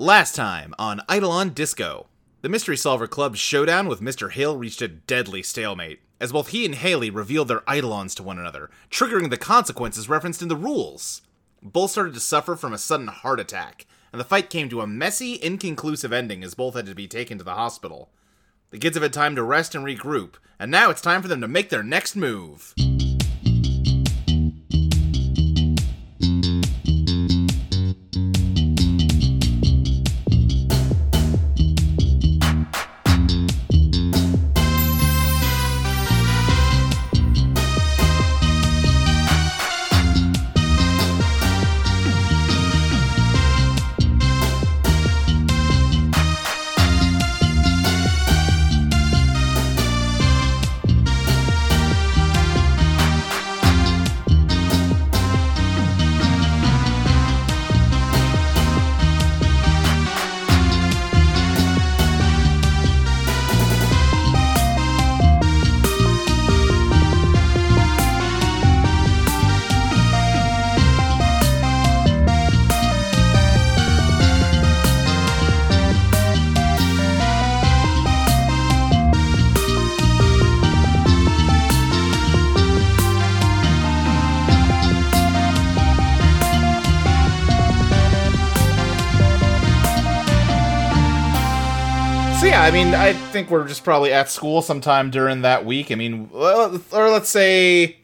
Last time on Eidolon Disco, the Mystery Solver Club's showdown with Mr. Hill reached a deadly stalemate, as both he and Haley revealed their Eidolons to one another, triggering the consequences referenced in the rules. Both started to suffer from a sudden heart attack, and the fight came to a messy, inconclusive ending as both had to be taken to the hospital. The kids have had time to rest and regroup, and now it's time for them to make their next move. Think we're just probably at school sometime during that week. I mean, or let's say,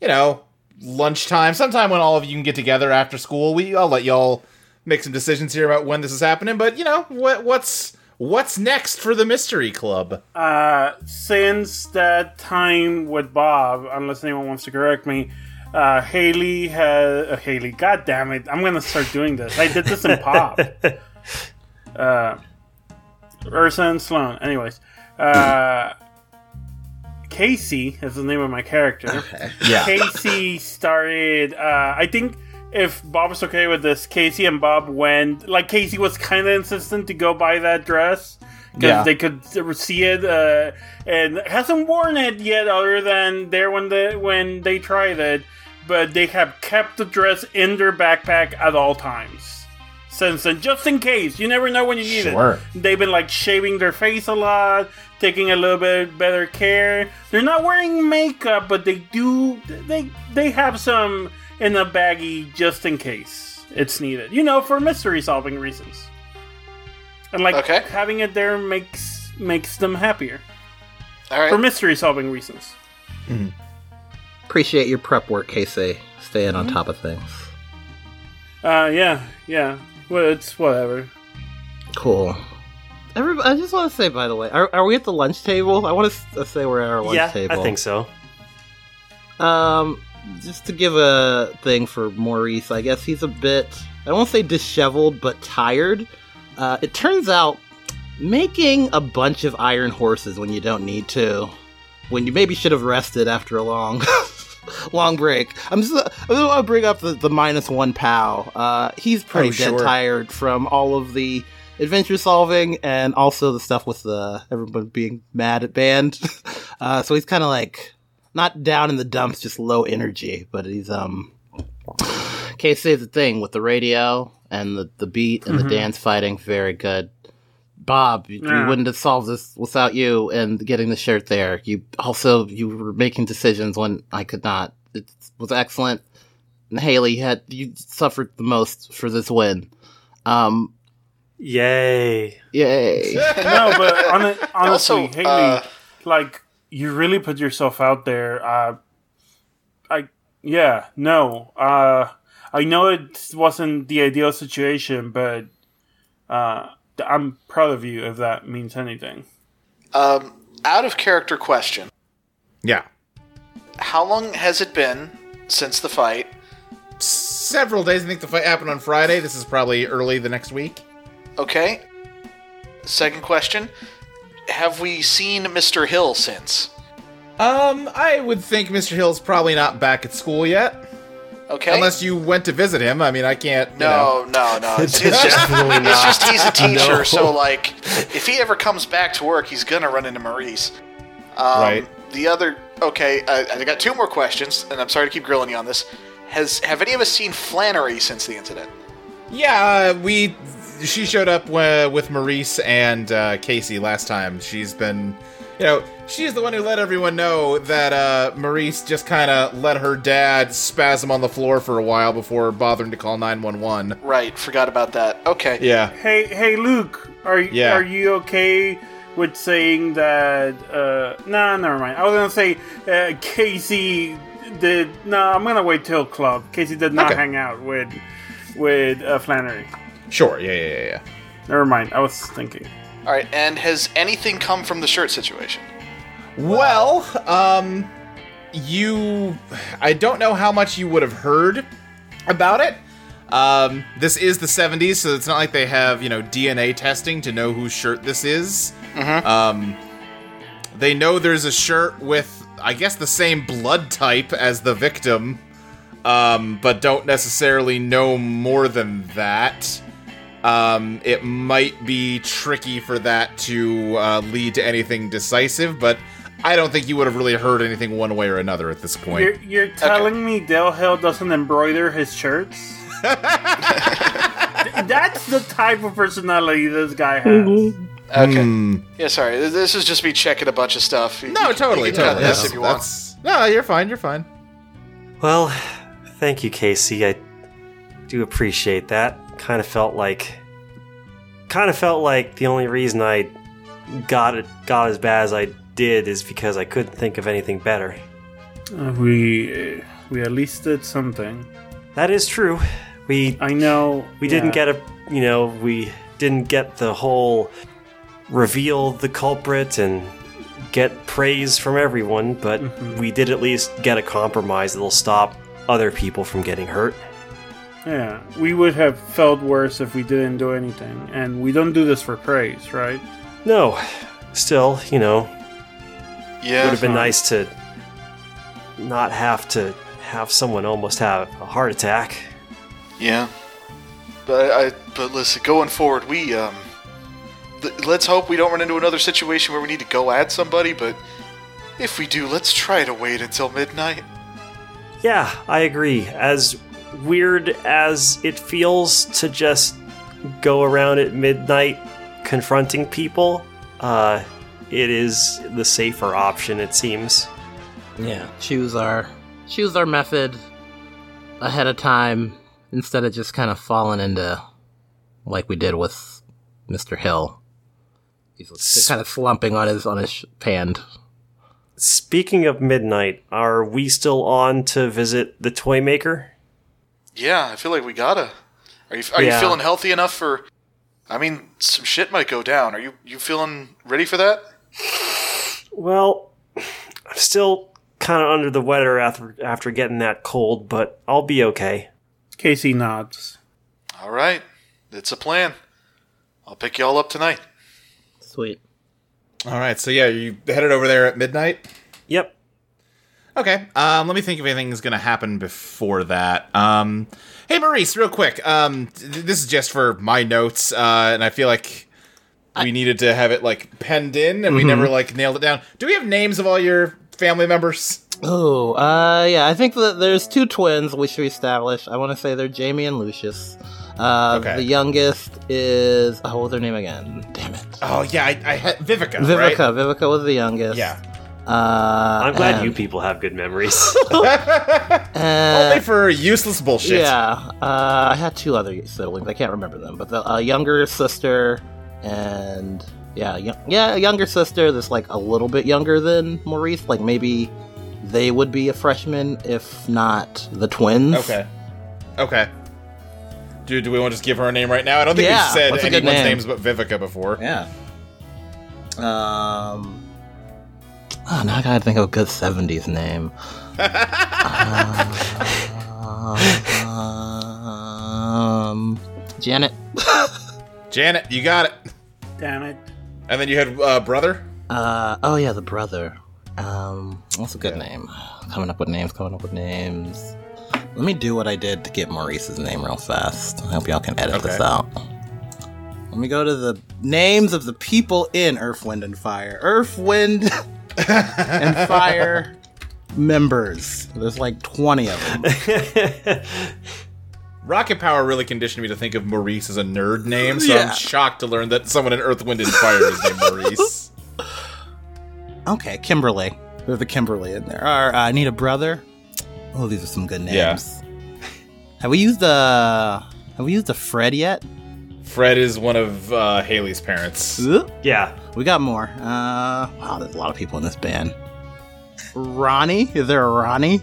you know, lunchtime, sometime when all of you can get together after school. We, I'll let y'all make some decisions here about when this is happening. But you know, what what's what's next for the mystery club? Uh, since that time with Bob, unless anyone wants to correct me, uh, Haley has uh, Haley. God damn it! I'm gonna start doing this. I did this in Pop. uh, Ursa and Sloan. Anyways, uh, Casey is the name of my character. Yeah. Casey started. Uh, I think if Bob is okay with this, Casey and Bob went. Like Casey was kind of insistent to go buy that dress because Yeah. they could see it, uh, and hasn't worn it yet, other than there when the when they tried it. But they have kept the dress in their backpack at all times since then, just in case. You never know when you need Sure. it. They've been like shaving their face a lot, taking a little bit better care. They're not wearing makeup, but they do. They they have some in a baggie just in case it's needed. You know, for mystery solving reasons. And like Okay. having it there makes makes them happier All right. for mystery solving reasons. Appreciate your prep work, Casey. Staying on top of things. Uh, yeah, yeah. Well, it's whatever. Cool. Everybody, I just want to say, by the way, are, are we at the lunch table? I want to say we're at our lunch yeah, table. I think so. Um, just to give a thing for Maurice, I guess he's a bit, I won't say disheveled, but tired. Uh, it turns out making a bunch of iron horses when you don't need to, when you maybe should have rested after a long, long break. I'm just, I just want to bring up the, the minus one pal. Uh, he's pretty Oh, dead sure. tired from all of the adventure solving and also the stuff with the everyone being mad at band. uh, so he's kind of like not down in the dumps, just low energy. But he's um. Casey the thing with the radio and the the beat and the dance fighting, very good. Bob, Yeah. we wouldn't have solved this without you and getting the shirt there. You also you were making decisions when I could not. It was excellent. And Haley you had you suffered the most for this win. Um, Yay. yay! no, but on it, honestly, Also, Haley, uh, like you really put yourself out there. Uh, I yeah, no. Uh, I know it wasn't the ideal situation, but uh, I'm proud of you if that means anything. Um, out of character question. Yeah. How long has it been since the fight? Several days. I think the fight happened on Friday. This is probably early the next week. Okay. Second question. Have we seen Mr. Hill since? Um, I would think Mr. Hill's probably not back at school yet, Okay. unless you went to visit him. I mean, I can't. you know. no, no, no. It's, it's just Definitely it's not. just he's a teacher, No. so like if he ever comes back to work, he's gonna run into Maurice. Um, Right. The other okay, I, I got two more questions, and I'm sorry to keep grilling you on this. Has have any of us seen Flannery since the incident? Yeah, uh, we she showed up wi- with Maurice and uh, Casey last time. She's been, you know, she's the one who let everyone know that uh, Maurice just kind of let her dad spasm on the floor for a while before bothering to call 911. Right, forgot about that. Okay. Yeah. Hey, hey, Luke, are Yeah. are you okay with saying that? Uh, nah, never mind. I was gonna say uh, Casey did. No, I'm gonna wait till club. Casey did not Okay. hang out with with uh, Flannery. Sure. Yeah, yeah, yeah, yeah. Never mind. I was thinking. All right, and has anything come from the shirt situation? Well, um, you. I don't know how much you would have heard about it. Um, this is the 70s, so it's not like they have, you know, DNA testing to know whose shirt this is. Um, they know there's a shirt with, I guess, the same blood type as the victim, um, but don't necessarily know more than that. Um, it might be tricky for that to uh, lead to anything decisive, but I don't think you would have really heard anything one way or another at this point. You're, you're telling me Dale Hill doesn't embroider his shirts? That's the type of personality this guy has. Mm-hmm. Okay. Hmm. Yeah, sorry. This is just me checking a bunch of stuff. You- No, you- totally, you can totally. this if you want. no, you're fine. You're fine. Well, thank you, Casey. I do appreciate that. Kind of felt like, kind of felt like the only reason I got it got as bad as I did is because I couldn't think of anything better. Uh, we uh, we at least did something. That is true. We I know we didn't get a you know we didn't get the whole reveal the culprit and get praise from everyone but we did at least get a compromise that'll stop other people from getting hurt Yeah, we would have felt worse if we didn't do anything, and we don't do this for praise, right? no still you know Yeah. would have been fine. nice to not have to have someone almost have a heart attack Yeah, but I, but listen, going forward, we um, th- let's hope we don't run into another situation where we need to go at somebody. But if we do, let's try to wait until midnight. Yeah, I agree. As weird as it feels to just go around at midnight confronting people, uh, it is the safer option, it seems. Yeah, choose our choose our method ahead of time instead of just kind of falling into like we did with Mr. Hill. He's kind of slumping on his on his sh- hand. Speaking of midnight, are we still on to visit the toy maker? Yeah, I feel like we gotta. Are you are you feeling healthy enough for? I mean, some shit might go down. Are you you feeling ready for that? Well, I'm still kind of under the weather after after getting that cold, but I'll be okay. Casey nods. All right, it's a plan. I'll pick you all up tonight. Sweet. All right, so yeah, you headed over there at midnight. Yep. Okay, um, let me think if anything's gonna happen before that. Um, hey, Maurice, real quick. Um, th- this is just for my notes, uh, and I feel like we needed to have it like penned in, and we never like nailed it down. Do we have names of all your family members? Oh, uh, yeah, I think that there's two twins we should establish. I want to say they're Jamie and Lucius. Uh, Okay. The youngest is oh, what was their name again? Damn it, Oh yeah, I, I had Vivica. Vivica. Right? Vivica was the youngest. Yeah. Uh, I'm glad and- you people have good memories. uh, Only for useless bullshit. Yeah, uh, I had two other siblings. I can't remember them, but the uh, younger sister and yeah, y- yeah, a younger sister that's like a little bit younger than Maurice. Like maybe they would be a freshman, if not the twins. Okay. Okay. Dude, do we want to just give her a name right now? I don't think Yeah, we've said what's a anyone's name? names but Vivica before. Yeah. Um. Oh, now I gotta think of a good '70s name. um, Janet. Janet, you got it. Damn it. And then you had uh, brother. Uh oh yeah, the brother. Um, what's a good name? Coming up with names. Coming up with names. Let me do what I did to get Maurice's name real fast. I hope y'all can edit this out. Let me go to the names of the people in Earth, Wind, and Fire. Earth, Wind, and Fire members. There's like 20 of them. Rocket Power really conditioned me to think of Maurice as a nerd name, so Yeah. I'm shocked to learn that someone in Earth, Wind, and Fire is named Maurice. Okay, Kimberly. There's a Kimberly in there. Or, uh, I need a brother. Oh, these are some good names. Yeah. Have we used a Have we used a Fred yet? Fred is one of uh, Haley's parents. Yeah. We got more. Uh, wow, there's a lot of people in this band. Ronnie? Is there a Ronnie?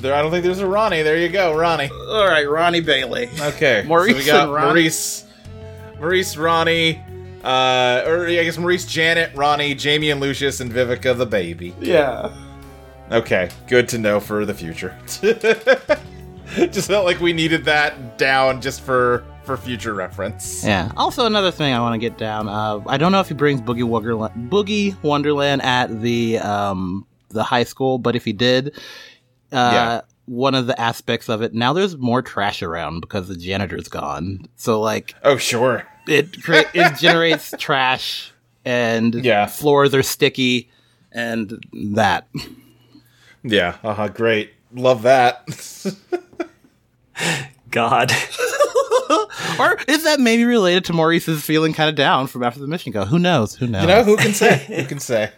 There, I don't think there's a Ronnie. There you go, Ronnie. All right, Ronnie Bailey. Okay, Maurice so we got and Ronnie. Maurice, Maurice, Ronnie, uh, or I guess Maurice, Janet, Ronnie, Jamie, and Lucius, and Vivica the baby. Yeah. Okay, good to know for the future. just felt like we needed that down just for for future reference. Yeah. Also, another thing I want to get down. Uh, I don't know if he brings Boogie Wonderland, Boogie Wonderland at the um the high school, but if he did, uh, Yeah. one of the aspects of it now there's more trash around because the janitor's gone. So like Oh sure. it crea- it generates trash and Yeah. floors are sticky and that. Yeah. Uh huh. Great. Love that. God. Or is that maybe related to Maurice's feeling kind of down from after the mission go? Who knows? Who knows? You know, who can say? who can say?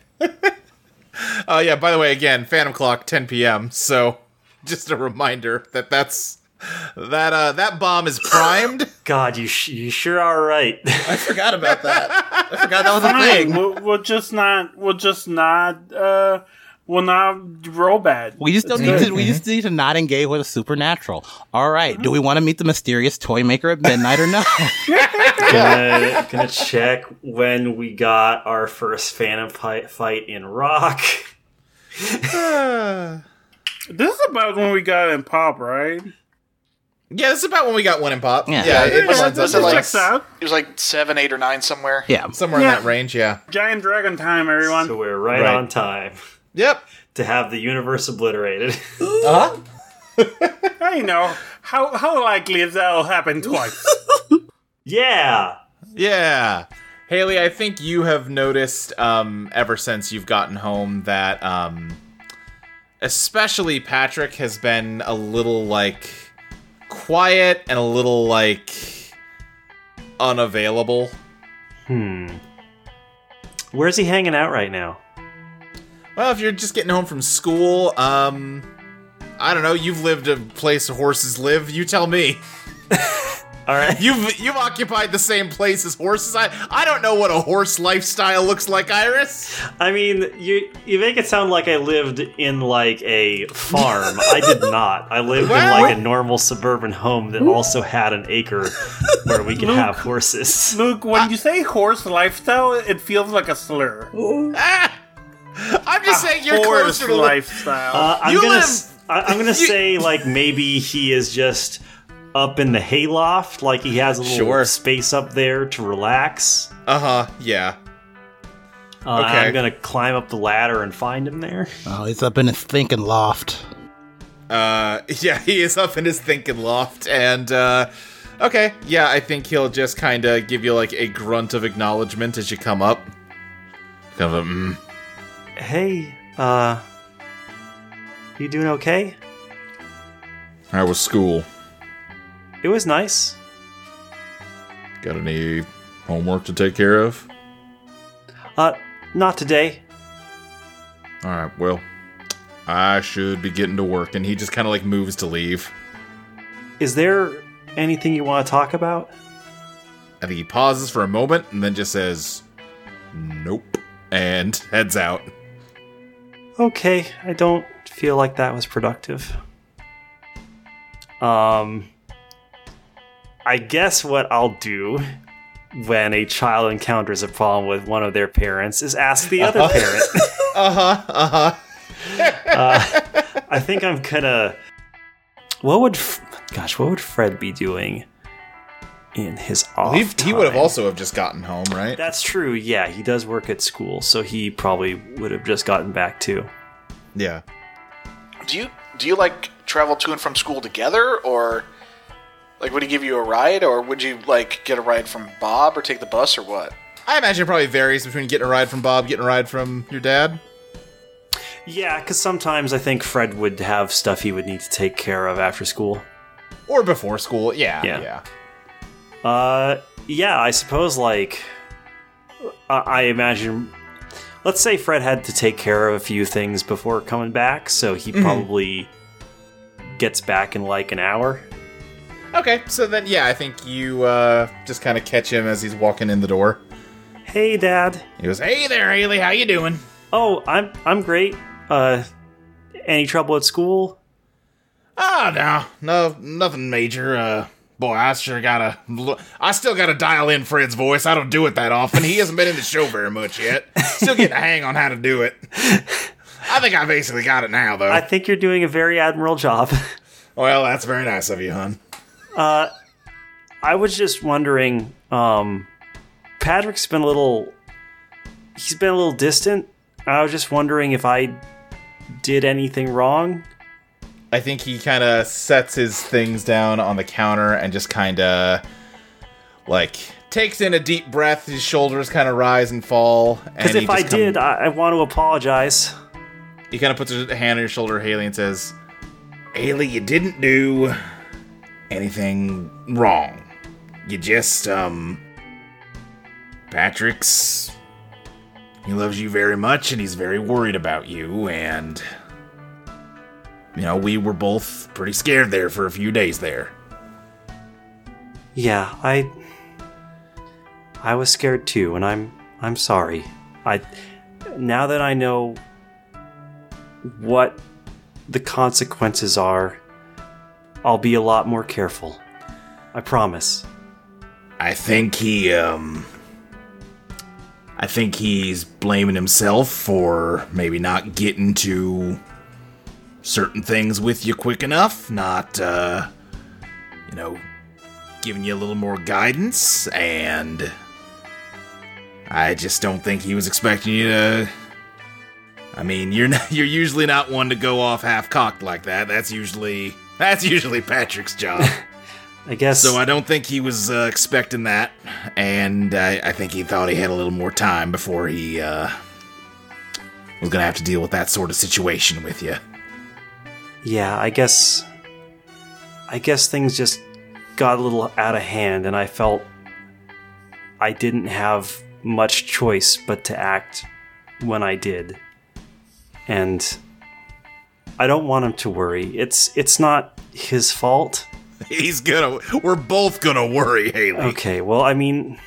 Oh yeah, by the way, again, Phantom Clock 10 p.m. So, just a reminder that that's that uh that bomb is primed. God, you sh- you sure are right. I forgot about that. I forgot that was a thing. we'll, we'll just not. We'll just not. Uh, we'll not roll bad. We just don't need to. We just need to not engage with a supernatural. All right. Do we want to meet the mysterious toy maker at midnight or not? gonna, gonna check when we got our first Phantom fight, fight in Rock. This is about when we got in pop, right? Yeah, this is about when we got one in pop. Yeah. Yeah, it Yeah, was that was it like- checks out. It was like seven, eight, or nine somewhere. yeah. somewhere Yeah. in that range. Yeah. Giant dragon time, everyone. So we're right, Right. on time Yep. to have the universe obliterated. Uh huh. I know how how likely is that'll happen twice. yeah. Yeah. Haley, I think you have noticed um, ever since you've gotten home that um, especially Patrick has been a little like quiet and a little like unavailable. Hmm. Where's he hanging out right now? Well, if you're just getting home from school, um, I don't know. You've lived a place horses live. You tell me. All right. You've you've occupied the same place as horses. I I don't know what a horse lifestyle looks like, Iris. I mean, you you make it sound like I lived in like a farm. I did not. I lived in like a normal suburban home that also had an acre where we could have horses. Luke, when you say horse lifestyle, it feels like a slur. Ah! I'm just saying you're closer to li- lifestyle. Uh, I'm You gonna live- s- I, am gonna say like maybe he is just up in the hayloft, like he has a little Sure. space up there to relax. Uh huh. Yeah. Uh, Okay. I'm gonna climb up the ladder and find him there. Oh, he's up in his thinking loft. Uh, yeah, he is up in his thinking loft, and uh, okay, yeah, I think he'll just kind of give you like a grunt of acknowledgement as you come up. Kind of a, mm. Hey, uh, you doing okay? How was school? It was nice. Got any homework to take care of? Uh, not today. All right, well, I should be getting to work, and he just kind of like moves to leave. Is there anything you want to talk about? I think he pauses for a moment and then just says, "Nope," and heads out. Okay, I don't feel like that was productive. Um, I guess what I'll do when a child encounters a problem with one of their parents is ask the other parent. Uh huh. Uh huh. Uh, I think I'm gonna. What would, F- gosh, what would Fred be doing in his off He, he would have also have just gotten home, right? That's true. Yeah, he does work at school, so he probably would have just gotten back too. Yeah. Do you do you like travel to and from school together, or like would he give you a ride, or would you like get a ride from Bob, or take the bus, or what? I imagine it probably varies between getting a ride from Bob, getting a ride from your dad. Yeah, because sometimes I think Fred would have stuff he would need to take care of after school. Or before school. Yeah, Yeah. yeah. Uh, yeah, I suppose like I, I imagine. Let's say Fred had to take care of a few things before coming back, so he probably gets back in like an hour. Okay, so then yeah, I think you uh, just kind of catch him as he's walking in the door. Hey, Dad. He goes, "Hey there, Haley, how you doing?" Oh, I'm I'm great. Uh, any trouble at school? Oh no, no, nothing major. Uh, boy, I sure gotta. lo- I still gotta dial in Fred's voice. I don't do it that often. He hasn't been in the show very much yet. Still getting a hang on how to do it. I think I basically got it now, though. I think you're doing a very admirable job. well, that's very nice of you, hon. Uh, I was just wondering, um, Patrick's been a little. He's been a little distant. I was just wondering if I did anything wrong. I think he kind of sets his things down on the counter and just kind of like takes in a deep breath. His shoulders kind of rise and fall. Because if I did, I, I want to apologize. he kind of puts his hand on your shoulder, Haley, and says, "Haley, you didn't do anything wrong. You just um, Patrick's." He loves you very much and he's very worried about you and you know, we were both pretty scared there for a few days there. Yeah, I. I was scared too, and I'm I'm sorry. I now that I know what the consequences are, I'll be a lot more careful. I promise. I think he, um. I think he's blaming himself for maybe not getting to certain things with you quick enough, not, uh. You know, giving you a little more guidance, and. I just don't think he was expecting you to. I mean, you're not, you're usually not one to go off half cocked like that. That's usually that's usually Patrick's job. I guess So I don't think he was uh, expecting that, and I, I think he thought he had a little more time before he uh, was gonna have to deal with that sort of situation with you. Yeah, I guess. I guess things just got a little out of hand, and I felt I didn't have much choice but to act when I did. And I don't want him to worry. It's it's not his fault. He's gonna. We're both gonna worry, Haley. Okay, well, I mean,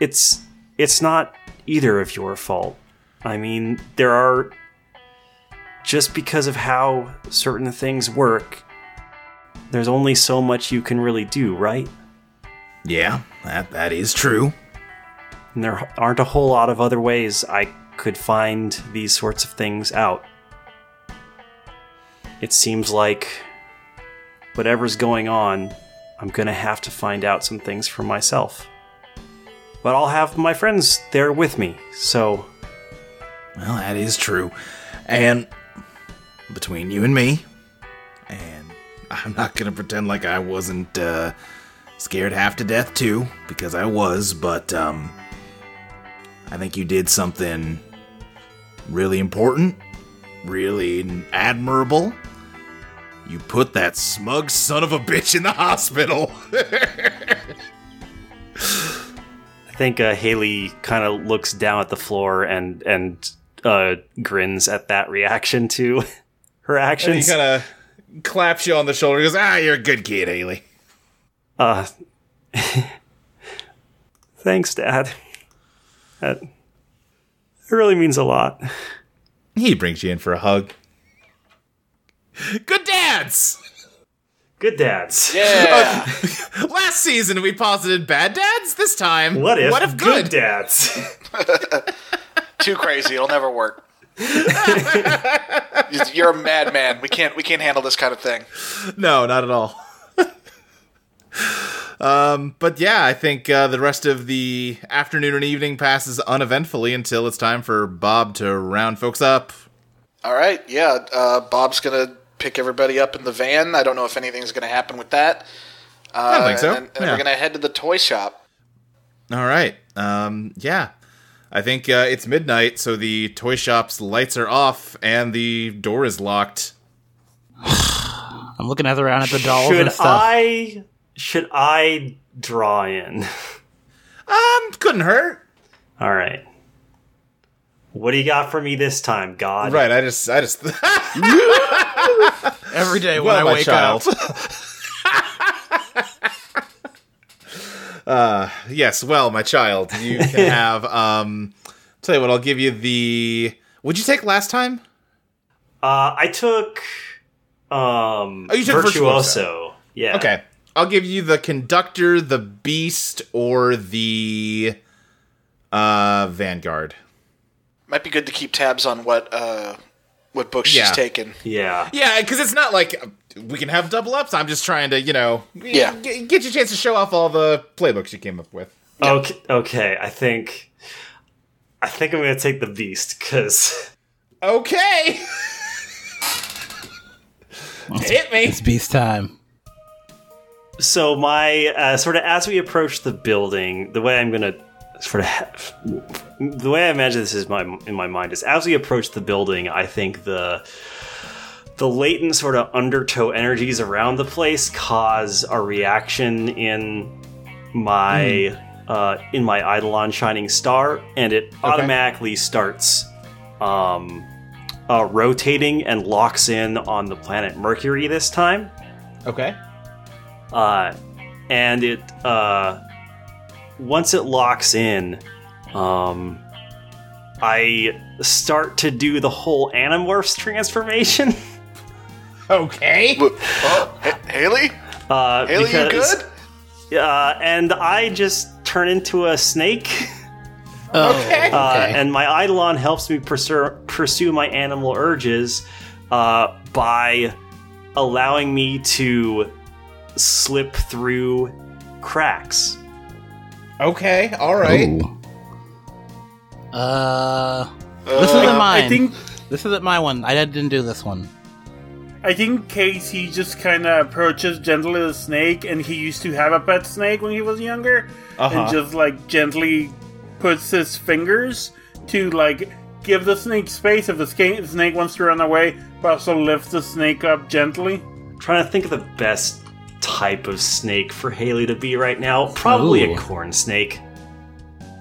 it's it's not either of your fault. I mean, there are just because of how certain things work. There's only so much you can really do, right? Yeah, that that is true. And there aren't a whole lot of other ways I could find these sorts of things out. It seems like whatever's going on, I'm gonna have to find out some things for myself. But I'll have my friends there with me, so Well, that is true. And between you and me, and I'm not gonna pretend like I wasn't uh, scared half to death too, because I was. But um, I think you did something really important, really admirable. You put that smug son of a bitch in the hospital. I think uh, Haley kind of looks down at the floor and and uh, grins at that reaction to her and he kind of claps you on the shoulder. and Goes, ah, you're a good kid, Haley. Uh, thanks, Dad. That, that really means a lot. He brings you in for a hug. Good dads! Good dads. Yeah. Last season we posited bad dads. This time, What if, what if good? dads? Too crazy. It'll never work. You're a madman. We can't. We can't handle this kind of thing. No, not at all. um, but yeah, I think uh, the rest of the afternoon and evening passes uneventfully until it's time for Bob to round folks up. All right. Yeah. Uh, Bob's gonna pick everybody up in the van. I don't know if anything's gonna happen with that. Uh, I don't think so. And, then, and Yeah. we're gonna head to the toy shop. All right. Um, yeah. I think uh, it's midnight, so the toy shop's lights are off and the door is locked. I'm looking at around at the dolls should and stuff. I should I draw in? Um, couldn't hurt. All right. What do you got for me this time, God? Right, I just, I just. Every day when well, I my wake child. up. uh, yes, well, my child, you can have. Um, tell you what, I'll give you the. Would you take last time? Uh, I took um Oh, you took Virtuoso. Virtuoso. Yeah. Okay, I'll give you the conductor, the beast, or the uh vanguard. Might be good to keep tabs on what uh, what books Yeah. she's taken. Yeah. Yeah, because it's not like we can have double ups. I'm just trying to, you know, Yeah. g- get you a chance to show off all the playbooks you came up with. Okay. Okay. I think. I think I'm gonna take the beast because Okay. Hit me. It's beast time. so my uh, sort of as we approach the building, the way I'm gonna sort of ha- the way I imagine this is my in my mind is as we approach the building, I think the the latent sort of undertow energies around the place cause a reaction in my uh, in my Eidolon Shining Star, and it automatically starts um, uh, rotating and locks in on the planet Mercury this time. Okay. Uh, and it uh, once it locks in, um, I start to do the whole Animorphs transformation. Okay. Oh, Ha- Haley? Uh, Haley, you good? Uh, and I just turn into a snake. Oh, Okay. Uh, okay. and my Eidolon helps me pursue, pursue my animal urges uh, by allowing me to slip through cracks. Okay. All right. Ooh. Uh, this isn't Uh, mine. I think this isn't my one. I didn't do this one. I think Casey just kind of approaches gently the snake, and he used to have a pet snake when he was younger, Uh-huh. and just like gently puts his fingers to like give the snake space if the snake wants to run away, but also lifts the snake up gently. trying to think of the best type of snake for Haley to be right now. Probably Ooh. a corn snake.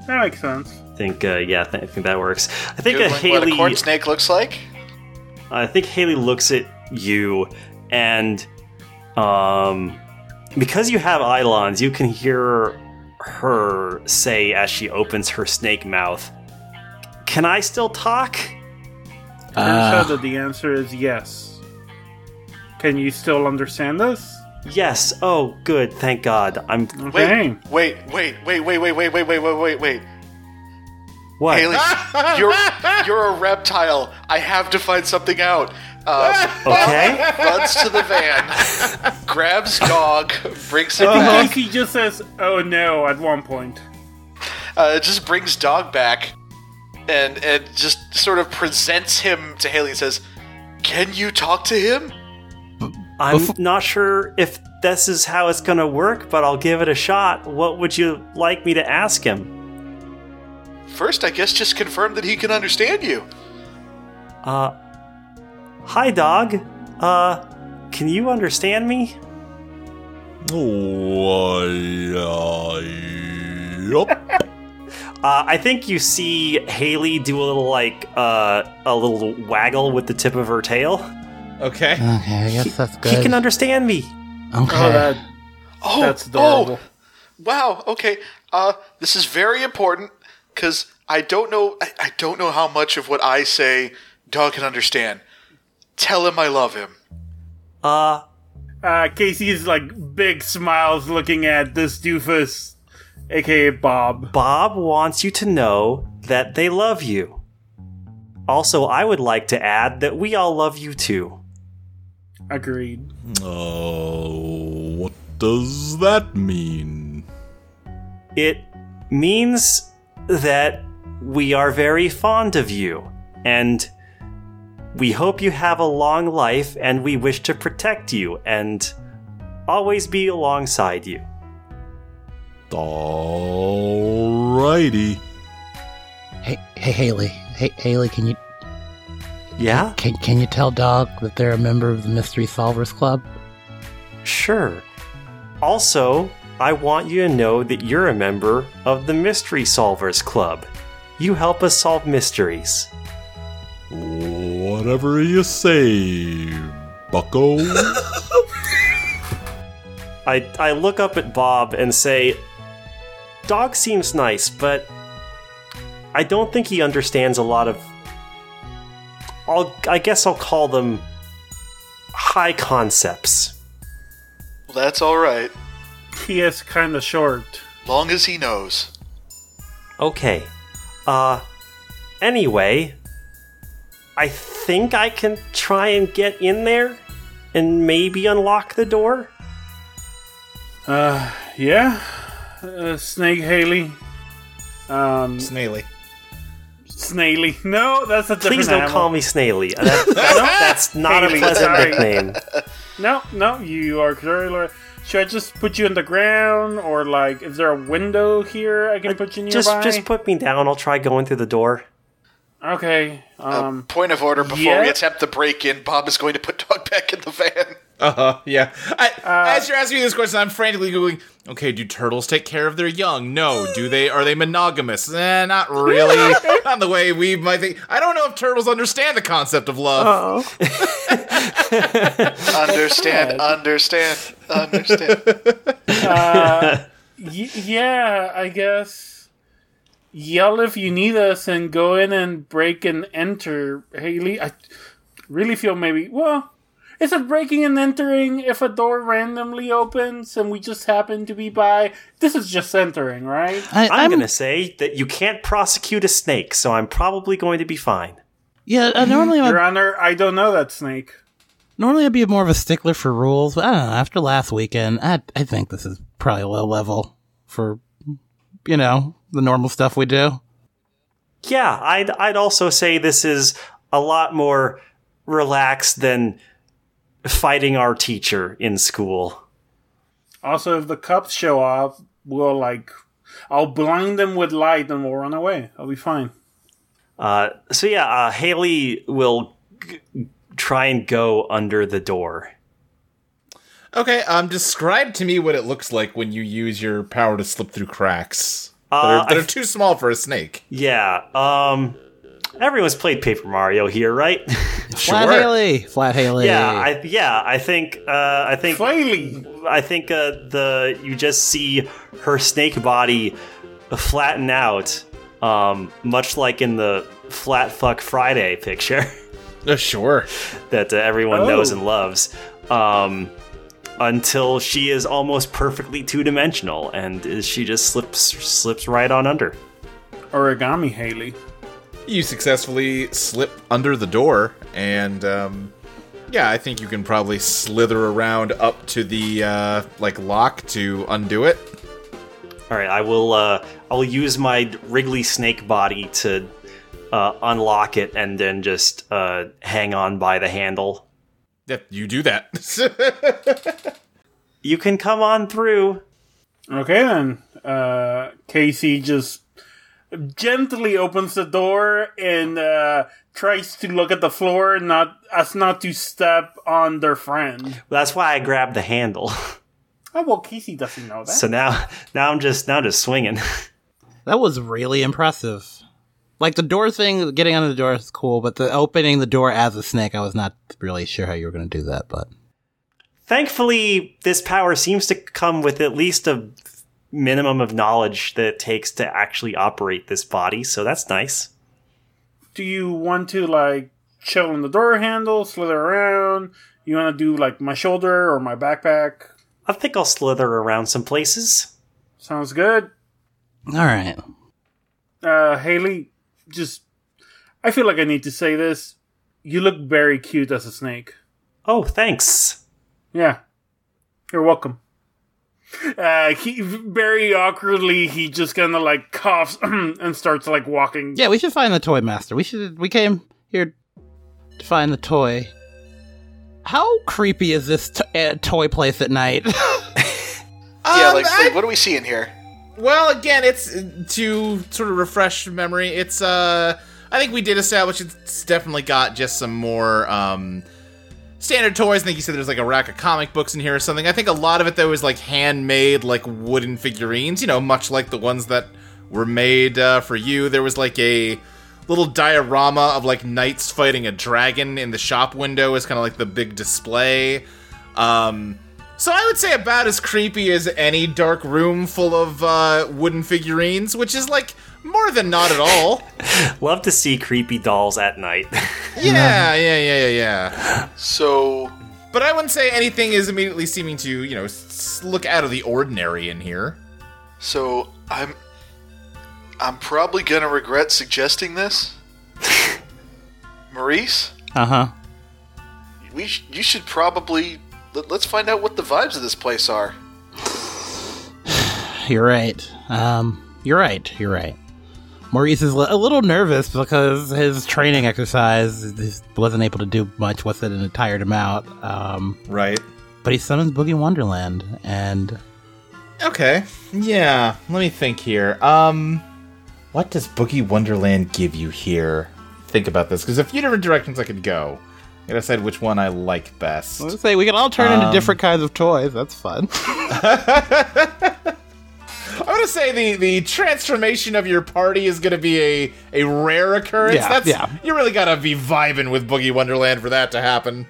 That makes sense. I think, uh, yeah, I think, I think that works. I think Googling a what Haley. a corn snake looks like? I think Haley looks at you, and um, because you have Eidolons, you can hear her say as she opens her snake mouth, "Can I still talk?" Turns Uh, out that the answer is yes. Can you still understand us? Yes. Oh, good. Thank God. I'm. Okay. Wait, wait, wait, wait, wait, wait, wait, wait, wait, wait, wait. What? Haley, you're you're a reptile. I have to find something out. Uh, Okay. runs to the van, grabs dog, brings it I think back, Casey just says, "Oh no!" at one point. uh, just brings dog back, and and just sort of presents him to Haley and says, "Can you talk to him?" I'm not sure if this is how it's gonna work, but I'll give it a shot. What would you like me to ask him? First, I guess just confirm that he can understand you. Uh, hi, dog. Uh, can you understand me? Oh, yup. Uh, I think you see Haley do a little like uh, a little waggle with the tip of her tail. Okay. okay, I guess that's good. He can understand me. okay. Oh, that Oh, that's adorable. Oh, wow. Okay. Uh, this is very important because I don't know. I, I don't know how much of what I say dog can understand. Tell him I love him. Uh, Uh, Casey's like big smiles looking at this doofus, aka Bob. Bob wants you to know that they love you. Also, I would like to add that we all love you too. Agreed. Oh, what does that mean? It means that we are very fond of you, and we hope you have a long life, and we wish to protect you and always be alongside you. Alrighty. Hey, hey, Haley. Hey, Haley, can you Yeah? can can you tell Dog that they're a member of the Mystery Solvers Club? Sure. Also, I want you to know that you're a member of the Mystery Solvers Club. You help us solve mysteries. Whatever you say, bucko. I, I look up at Bob and say, Dog seems nice, but I don't think he understands a lot of. I'll, I guess I'll call them high concepts. Well, that's all right. He is kind of short. Long as he knows. Okay. Uh, anyway, I think I can try and get in there and maybe unlock the door. Uh, yeah. Uh, Snake Haley. Um, Snaily. Snaily. No, that's a different Please don't animal. call me Snaily. That- that's not a pleasant sorry. nickname. No, no, you are clearly. Should I just put you in the ground, or like, is there a window here I can put you nearby? Just, just put me down. I'll try going through the door. Okay. Uh, Um, point of order before yeah. we attempt the break in, Bob is going to put Dog back in the van. Uh huh. Yeah. I, as you're asking me this question, I'm frantically googling. Okay, do turtles take care of their young? No. Do they? Are they monogamous? Eh, not really. not the way we might think. I don't know if turtles understand the concept of love. Understand, understand, understand. y- yeah, I guess. Yell if you need us, and go in and break and enter, Haley. I really feel maybe. Well, is it breaking and entering if a door randomly opens and we just happen to be by? This is just entering, right? I, I'm, gonna say that you can't prosecute a snake, so I'm probably going to be fine. Yeah, uh, normally Your I'm, Honor, I don't know that snake. normally I'd be more of a stickler for rules, but I don't know. After last weekend, I I think this is probably low level for you know the normal stuff we do. Yeah, I'd I'd also say this is a lot more relaxed than fighting our teacher in school. Also, if the cops show up, we'll like, I'll blind them with light and we'll run away. I'll be fine. Uh, so yeah, uh, Haley will g- try and go under the door. Okay. Um. Describe to me what it looks like when you use your power to slip through cracks that Uh, are, that I- are too small for a snake. Yeah. Um. Everyone's played Paper Mario here, right? sure. Flat Haley, Flat Haley. yeah. I yeah. I think. Uh. I think. Flaley! I think. Uh. The you just see her snake body flatten out. Um. Much like in the Flat Fuck Friday picture. Uh, sure. that uh, everyone Oh. knows and loves um, until she is almost perfectly two-dimensional and she just slips slips right on under Origami Haley. You successfully slip under the door, and um, yeah, I think you can probably slither around up to the uh, like lock to undo it. all right i will uh, i'll use my wriggly snake body to uh, unlock it and then just uh, hang on by the handle Yeah, you do that. you can come on through Okay then. Uh, Casey just gently opens the door and uh, tries to look at the floor, not as not to step on their friend. that's why i grabbed the handle Oh well, Casey doesn't know that. so now now i'm just now I'm just swinging That was really impressive. Like the door thing, getting under the door is cool, but the opening the door as a snake, I was not really sure how you were going to do that. But Thankfully, this power seems to come with at least a minimum of knowledge that it takes to actually operate this body, so that's nice. do you want to like chill on the door handle, slither around? You want to do like my shoulder or my backpack? I think I'll slither around some places. Sounds good. all right, Uh, Haley, just I feel like I need to say this. You look very cute as a snake. Oh, thanks. Yeah, you're welcome. Uh, he very awkwardly he just kind of like coughs and starts like walking. yeah, we should find the toy master. We should. We came here to find the toy. How creepy is this to- uh, toy place at night? Yeah, Um, like, I- like, what are we seeing here? Well, again, it's uh, to sort of refresh memory. It's uh, I think we did establish it's definitely got just some more um, standard toys. I think you said there's like a rack of comic books in here or something. I think a lot of it though is like handmade, like wooden figurines. You know, much like the ones that were made uh, for you. There was like a little diorama of like knights fighting a dragon in the shop window is kind of like the big display. Um, so I would say about as creepy as any dark room full of uh, wooden figurines, which is like more than not at all. Love to see creepy dolls at night. yeah, yeah, yeah, yeah, yeah. So, But I wouldn't say anything is immediately seeming to, you know, s- look out of the ordinary in here. so I'm, I'm probably gonna regret suggesting this. Maurice, Uh huh. we sh- you should probably let, let's find out what the vibes of this place are. You're right. Um, you're right. You're right. Maurice is a little nervous because his training exercise wasn't able to do much with it and it tired him out. Um, Right. but he summons Boogie Wonderland, and Okay. Yeah. Let me think here. Um, what does Boogie Wonderland give you here? Think about this, because a few different directions I could go. I gotta decide which one I like best. let's say we can all turn into different kinds of toys. That's fun. I'm gonna say the the transformation of your party is gonna be a a rare occurrence. Yeah, That's yeah. you really gotta be vibing with Boogie Wonderland for that to happen.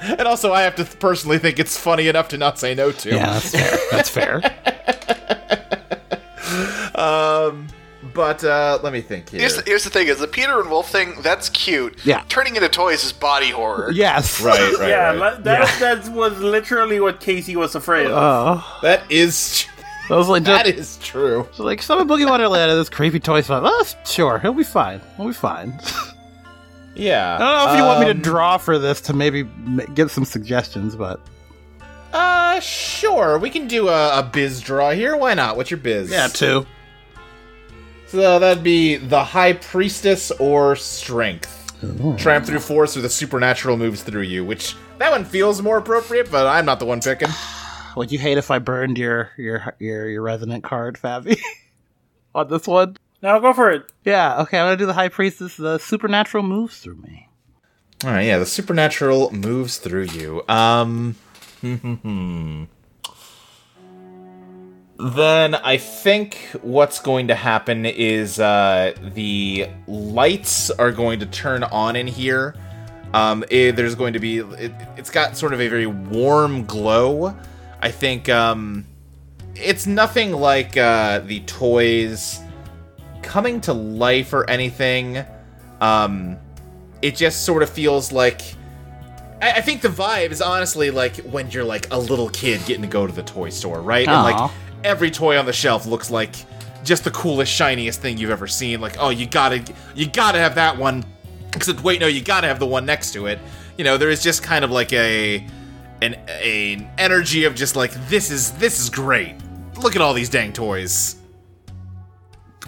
And also, I have to th- personally think it's funny enough to not say no to. yeah, that's fair. That's fair. Um, but uh, let me think here. Here's the, here's the thing: is the Peter and Wolf thing that's cute. Yeah. Turning into toys is body horror. yes. right, right, yeah, right. li- that, that was literally what Casey was afraid of. Oh, that is I was like, that just, is true. so like summon Boogie Wonderland and this creepy toy stuff. Oh, sure, he'll be fine. He'll be fine. Yeah. I don't know if you want me to Um, draw for this to maybe m- get some suggestions, but Uh, sure. We can do a, a biz draw here. Why not? What's your biz? Yeah, two. So that'd be the High Priestess or Strength. Tramp through force or the supernatural moves through you, which that one feels more appropriate, but I'm not the one picking. Would you hate if I burned your your your, your resonant card, Fabi? On this one? Now go for it. Yeah, okay, I'm gonna do the High Priestess. The supernatural moves through me. All right, yeah, the supernatural moves through you. Um, hmm, hmm, hmm. Then I think what's going to happen is uh, the lights are going to turn on in here. Um, eh, there's going to be it, it's got sort of a very warm glow. I think um, it's nothing like uh, the toys coming to life or anything. Um, it just sort of feels like I, think the vibe is honestly like when you're like a little kid getting to go to the toy store, right? And like every toy on the shelf looks like just the coolest, shiniest thing you've ever seen. Like, oh, you gotta, you gotta have that one. Except, wait, no, you gotta have the one next to it. You know, there is just kind of like a an, an energy of just like this is this is great. Look at all these dang toys.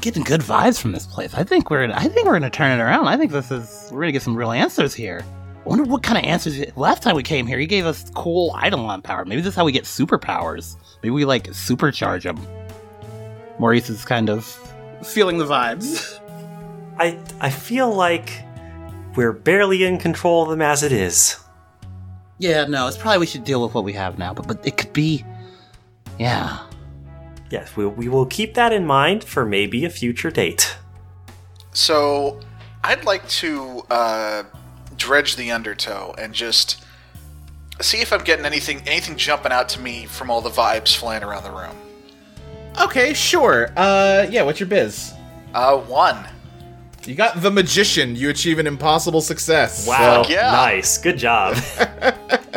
Getting good vibes from this place. I think we're I think we're gonna turn it around. I think this is we're gonna get some real answers here. I wonder what kind of answers. It, Last time we came here, he gave us cool Eidolon power. Maybe this is how we get superpowers. Maybe we like supercharge them. Maurice is kind of feeling the vibes. I I feel like we're barely in control of them as it is. Yeah, no, it's probably we should deal with what we have now, but but it could be, yeah. Yes, we, we will keep that in mind for maybe a future date. So, I'd like to uh, dredge the undertow and just see if I'm getting anything anything jumping out to me from all the vibes flying around the room. Okay, sure. Uh, yeah, what's your biz? Uh, one. You got the magician. You achieve an impossible success. Wow, Fuck yeah. nice, good job.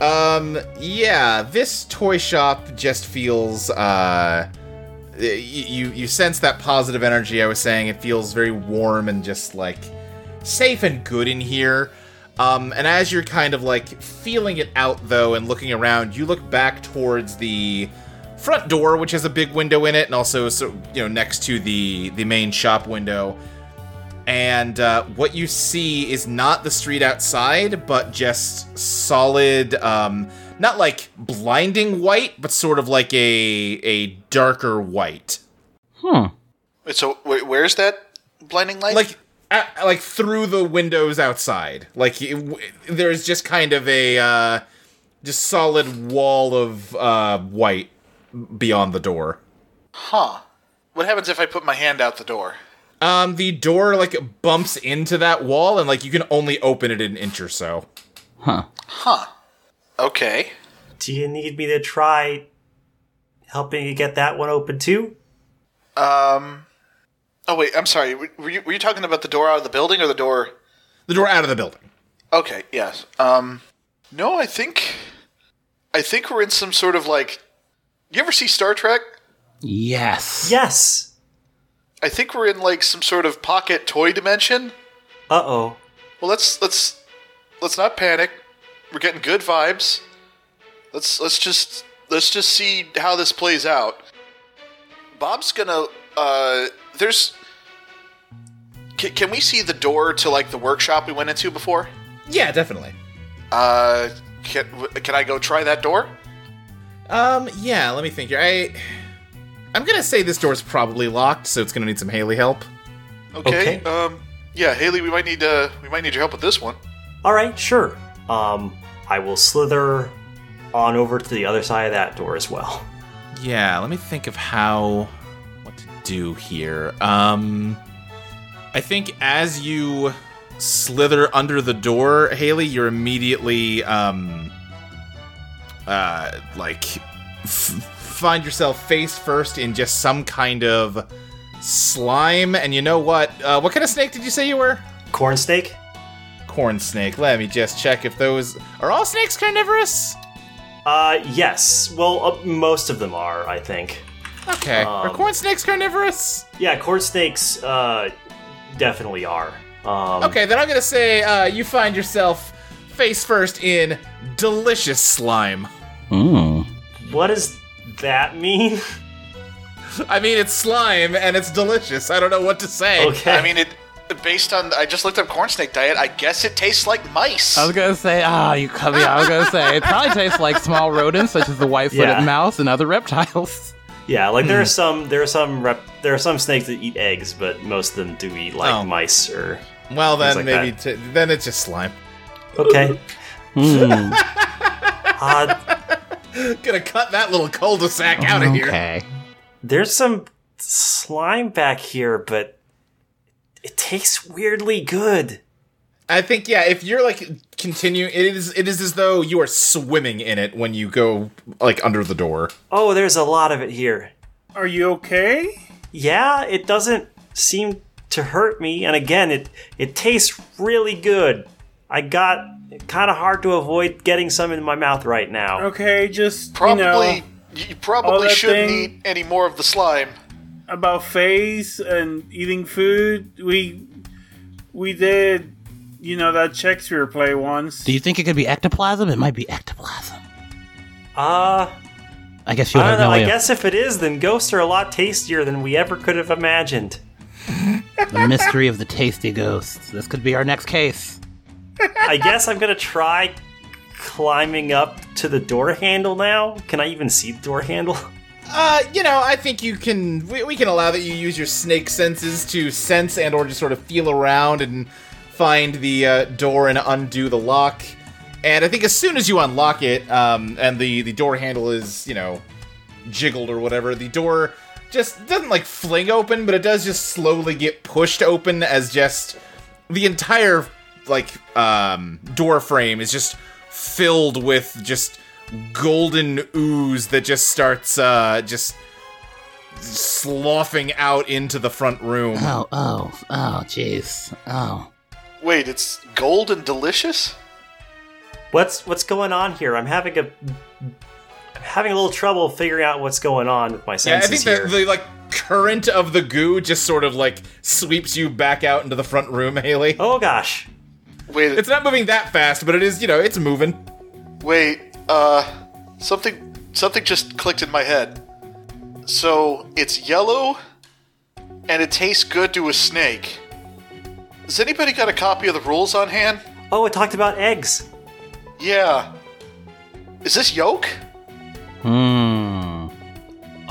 Um, yeah, this toy shop just feels, uh, you, you sense that positive energy I was saying. It feels very warm and just like safe and good in here. Um, and as you're kind of like feeling it out though and looking around, you look back towards the front door, which has a big window in it, and also, so, you know, next to the the main shop window. And uh, what you see is not the street outside, but just solid, um, not like blinding white, but sort of like a a darker white. Hmm. Wait, so wait, where's that blinding light? Like at, like through the windows outside. Like it, w- there's just kind of a uh, just solid wall of uh, white beyond the door. Huh. What happens if I put my hand out the door? Um, the door like bumps into that wall, and like you can only open it an inch or so. Huh. Huh. Okay. Do you need me to try helping you get that one open too? Um. Oh wait, I'm sorry. Were were you, were you talking about the door out of the building or the door? The door out of the building. Okay. Yes. Um. No, I think. I think we're in some sort of like. You ever see Star Trek? Yes. Yes. I think we're in like some sort of pocket toy dimension. Uh oh. Well, let's let's let's not panic. We're getting good vibes. Let's let's just let's just see how this plays out. Bob's gonna uh there's can, can we see the door to like the workshop we went into before? Yeah, definitely. Uh can can I go try that door? Um, yeah. Let me think here. I I'm gonna say this door's probably locked, so it's gonna need some Haley help. Okay. Okay. Um yeah, Haley, we might need uh we might need your help with this one. All right, sure. Um, I will slither on over to the other side of that door as well. Yeah, let me think of how what to do here. Um I think as you slither under the door, Haley, you're immediately um uh like f- find yourself face first in just some kind of slime and you know what? Uh what kind of snake did you say you were? Corn snake? Corn snake. Let me just check if those are all snakes carnivorous? Uh, yes. Well, uh, most of them are, I think. Okay. are Um, corn snakes carnivorous? Yeah, corn snakes, uh, definitely are. Um, Okay, then I'm gonna say uh, you find yourself face first in delicious slime. Mm. What does that mean? I mean, it's slime and it's delicious. I don't know what to say. Okay. I mean it based on I just looked up corn snake diet, I guess it tastes like mice. I was gonna say, ah, you cut me. I was gonna say it probably tastes like small rodents such as the white-footed Yeah. mouse and other reptiles. yeah, like there are some, there are some, rep, there are some snakes that eat eggs, but most of them do eat like Oh. mice or. Well, then like maybe that. t- then it's just slime. Okay. Hmm. uh, Gonna cut that little cul-de-sac out of here. Okay. there's some slime back here, but it tastes weirdly good. I think yeah. If you're like continuing, it is it is as though you are swimming in it when you go like under the door. Oh, there's a lot of it here. Are you okay? Yeah, it doesn't seem to hurt me, and again, it it tastes really good. I got kind of hard to avoid getting some in my mouth right now. Okay, just probably you know you probably shouldn't eat any more of the slime. about phase and eating food. We we did you know that Shakespeare play once. Do you think it could be ectoplasm? It might be ectoplasm. Uh, I guess you I don't know. no I idea. guess if it is, then ghosts are a lot tastier than we ever could have imagined. The mystery of the tasty ghosts. This could be our next case. I guess I'm gonna try climbing up to the door handle now. Can I even see the door handle? Uh, you know, I think you can. We, we can allow that you use your snake senses to sense and or just sort of feel around and find the uh, door and undo the lock. And I think as soon as you unlock it, um, and the the door handle is you know jiggled or whatever, the door just doesn't like fling open, but it does just slowly get pushed open as just the entire like um door frame is just filled with just golden ooze that just starts uh just sloughing out into the front room. Oh, oh, oh, jeez. Oh. Wait, it's gold and delicious? What's what's going on here? I'm having a I'm having a little trouble figuring out what's going on with my senses Yeah, I senses think the, the like current of the goo just sort of like sweeps you back out into the front room, Haley. oh gosh. Wait, It's not moving that fast, but it is, you know, it's moving. wait, uh something something just clicked in my head. So, it's yellow and it tastes good to a snake. Has anybody got a copy of the rules on hand? Oh, it talked about eggs. Yeah. Is this yolk? Hmm.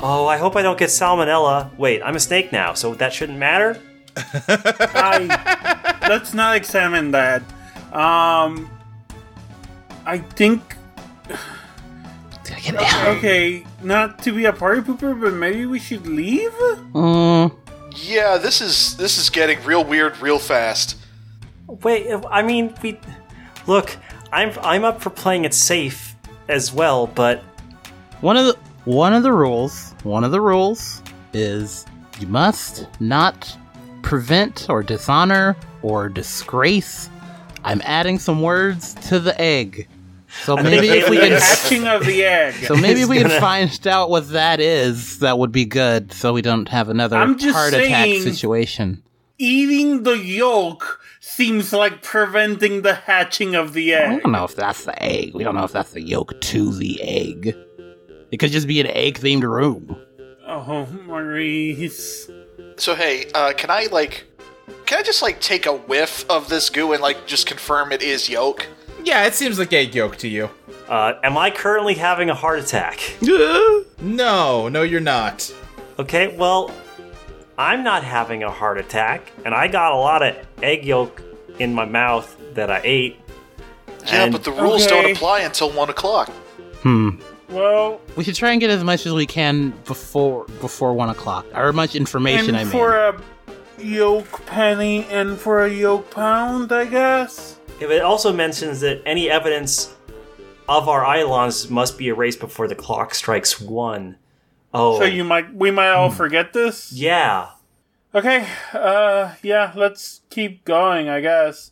Oh, I hope I don't get salmonella. Wait, I'm a snake now, so that shouldn't matter. I let's not examine that. Um, I think okay, not to be a party pooper, but maybe we should leave. Mm, Yeah, this is this is getting real weird real fast. Wait, I mean, we look. I'm I'm up for playing it safe as well, but one of the one of the rules, one of the rules is you must not prevent or dishonor or disgrace. I'm adding some words to the egg. So maybe if we can is- Hatching of the egg. So maybe He's we can gonna- find out what that is. That would be good, so we don't have another I'm just heart attack situation. Eating the yolk seems like preventing the hatching of the egg. We don't know if that's the egg. We don't know if that's the yolk to the egg. It could just be an egg-themed room. Oh, Maurice. So hey, uh, can I like, can I just like take a whiff of this goo and like just confirm it is yolk? Yeah, it seems like egg yolk to you. uh, am I currently having a heart attack? No, no, you're not. Okay, well, I'm not having a heart attack, and I got a lot of egg yolk in my mouth that I ate. Yeah, And- but the rules Okay. don't apply until one o'clock. Hmm. Well, We should try and get as much as we can before before one o'clock, or much information. and I mean, for a yolk penny and for a yolk pound, I guess. It also mentions that any evidence of our Eidolons must be erased before the clock strikes one. Oh, So you might, we might all forget this. yeah. Okay. Uh, yeah. Let's keep going. I guess.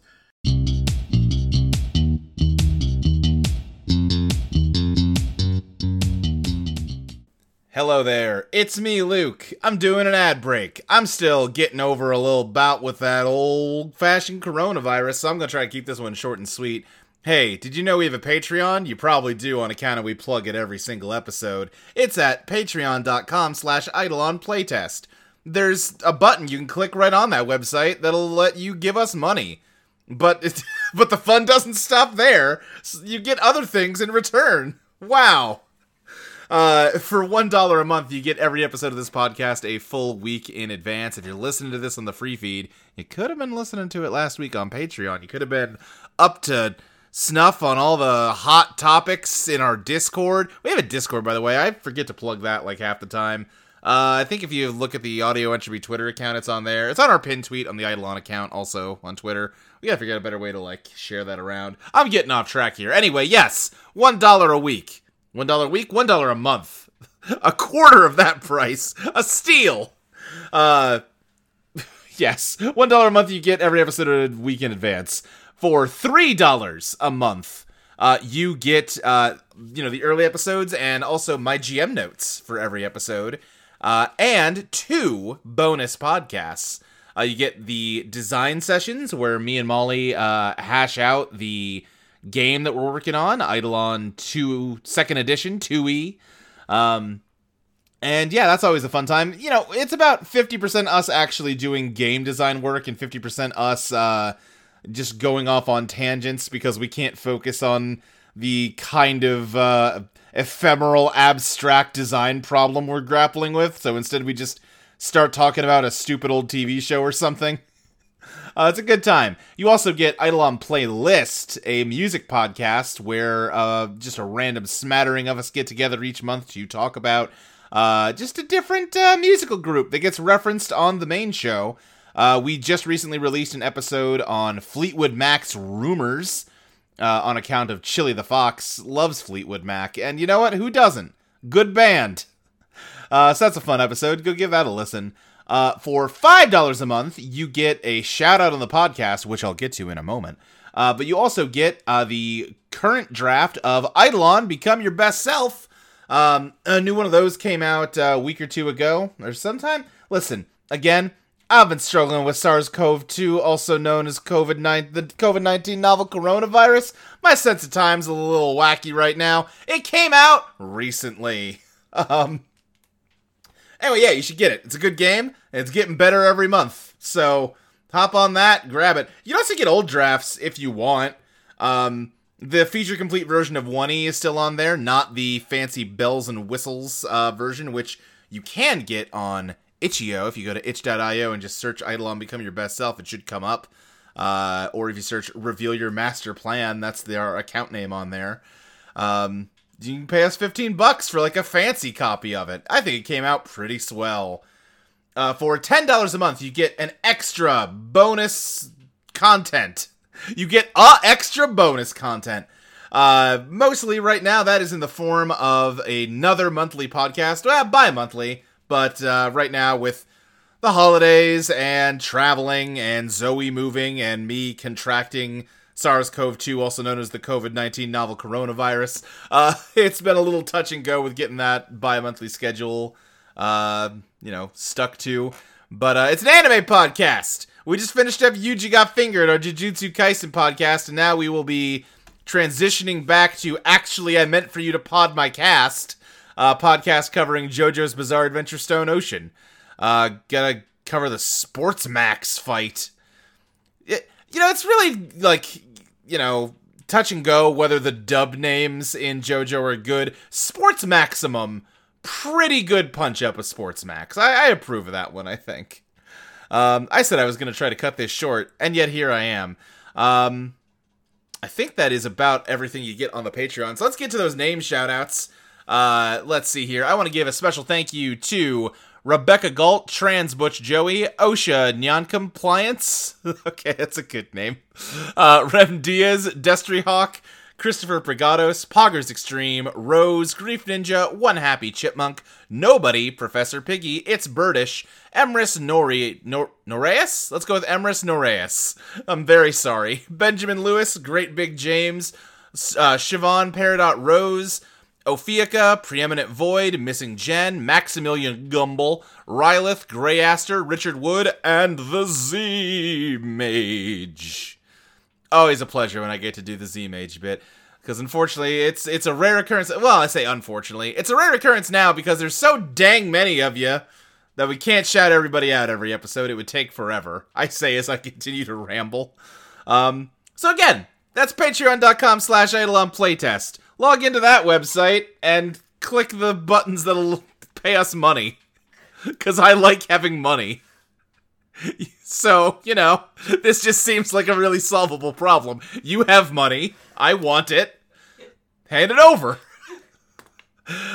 Hello there, it's me, Luke. I'm doing an ad break. I'm still getting over a little bout with that old fashioned coronavirus, so I'm gonna try to keep this one short and sweet. Hey, did you know we have a Patreon? You probably do on account of we plug it every single episode. It's at patreon.com slash Eidolon Playtest. There's a button you can click right on that website that'll let you give us money. But but the fun doesn't stop there. You get other things in return. Wow. Uh, for one dollar a month, you get every episode of this podcast a full week in advance. If you're listening to this on the free feed, you could have been listening to it last week on Patreon. You could have been up to snuff on all the hot topics in our Discord. We have a Discord, by the way. I forget to plug that like half the time. Uh, I think if you look at the Audio Entropy Twitter account, it's on there. It's on our pin tweet on the Eidolon account, also on Twitter. We gotta figure out a better way to like share that around. I'm getting off track here. Anyway, yes, one dollar a week. One dollar a week, one dollar a month. A quarter of that price. A steal. Uh yes. One dollar a month you get every episode a week in advance. For three dollars a month, uh, you get uh, you know, the early episodes and also my GM notes for every episode. Uh, and two bonus podcasts. Uh, you get the design sessions where me and Molly uh, hash out the game that we're working on, Eidolon 2 second edition, 2E. Um, and yeah, that's always a fun time. You know, it's about 50% us actually doing game design work and 50% us uh, just going off on tangents because we can't focus on the kind of uh, ephemeral, abstract design problem we're grappling with. So instead, we just start talking about a stupid old TV show or something. Uh, it's a good time. You also get Eidolon Playlist, a music podcast where uh, just a random smattering of us get together each month to talk about uh, just a different uh, musical group that gets referenced on the main show. Uh, we just recently released an episode on Fleetwood Mac's Rumours uh, on account of Chili the Fox loves Fleetwood Mac. And you know what? Who doesn't? Good band. So that's a fun episode. Go give that a listen. Uh, for five dollars a month, you get a shout out on the podcast, which I'll get to in a moment. Uh, but you also get uh, the current draft of Eidolon Become Your Best Self. Um, a new one of those came out uh, a week or two ago, or sometime. Listen, again, I've been struggling with SARS-CoV-2, also known as COVID-19, the COVID-19 novel coronavirus. My sense of time's a little wacky right now. It came out recently. Um, Anyway, yeah, you should get it. It's a good game, and it's getting better every month. So hop on that, grab it. You can also get old drafts if you want. Um, the feature complete version of 1E is still on there, not the fancy bells and whistles uh, version, which you can get on itch.io. If you go to itch.io and just search Eidolon Become Your Best Self, it should come up. Uh, or if you search Reveal Your Master Plan, that's their account name on there. Um, you can pay us 15 bucks for like a fancy copy of it. I think it came out pretty swell. Uh, for $10 a month, you get an extra bonus content. You get uh, extra bonus content. Uh, mostly right now, that is in the form of another monthly podcast, well, bi monthly, but uh, right now with the holidays and traveling and Zoe moving and me contracting SARS CoV 2, also known as the COVID 19 novel coronavirus. Uh, it's been a little touch and go with getting that bi monthly schedule, uh, you know, stuck to. But uh, it's an anime podcast. We just finished up Yuji Got Fingered, our Jujutsu Kaisen podcast, and now we will be transitioning back to Actually I Meant For You to Pod My Cast, uh, podcast covering JoJo's Bizarre Adventure Stone Ocean. Uh, gonna cover the Sports Max fight. It, you know, it's really like, you know, touch and go whether the dub names in JoJo are good. Sports Maximum, pretty good punch up with Sports Max. I, I approve of that one, I think. Um, I said I was going to try to cut this short, and yet here I am. Um, I think that is about everything you get on the Patreon. So let's get to those name shoutouts. Uh, let's see here. I want to give a special thank you to Rebecca Galt, Trans Butch Joey, OSHA Non Compliance. okay, that's a good name. Uh, Rem Diaz, Destry Hawk, Christopher Pregados, Poggers Extreme, Rose, Grief Ninja, One Happy Chipmunk, Nobody, Professor Piggy, It's Birdish, Emrys Nori, Nor-? Let's go with Emrys Noreus. I'm very sorry. Benjamin Lewis, Great Big James, uh, Siobhan Peridot Rose, Ophiaca, Preeminent Void, Missing Jen, Maximilian Gumble, Rylith, Greyaster, Richard Wood, and the Z Mage. Always a pleasure when I get to do the Z Mage bit. Because unfortunately, it's it's a rare occurrence. Well, I say unfortunately, it's a rare occurrence now because there's so dang many of you that we can't shout everybody out every episode. It would take forever. I say as I continue to ramble. Um, so again, that's patreon.com slash Eidolon Playtest. Log into that website and click the buttons that'll pay us money. Because I like having money. So, you know, this just seems like a really solvable problem. You have money. I want it. Hand it over.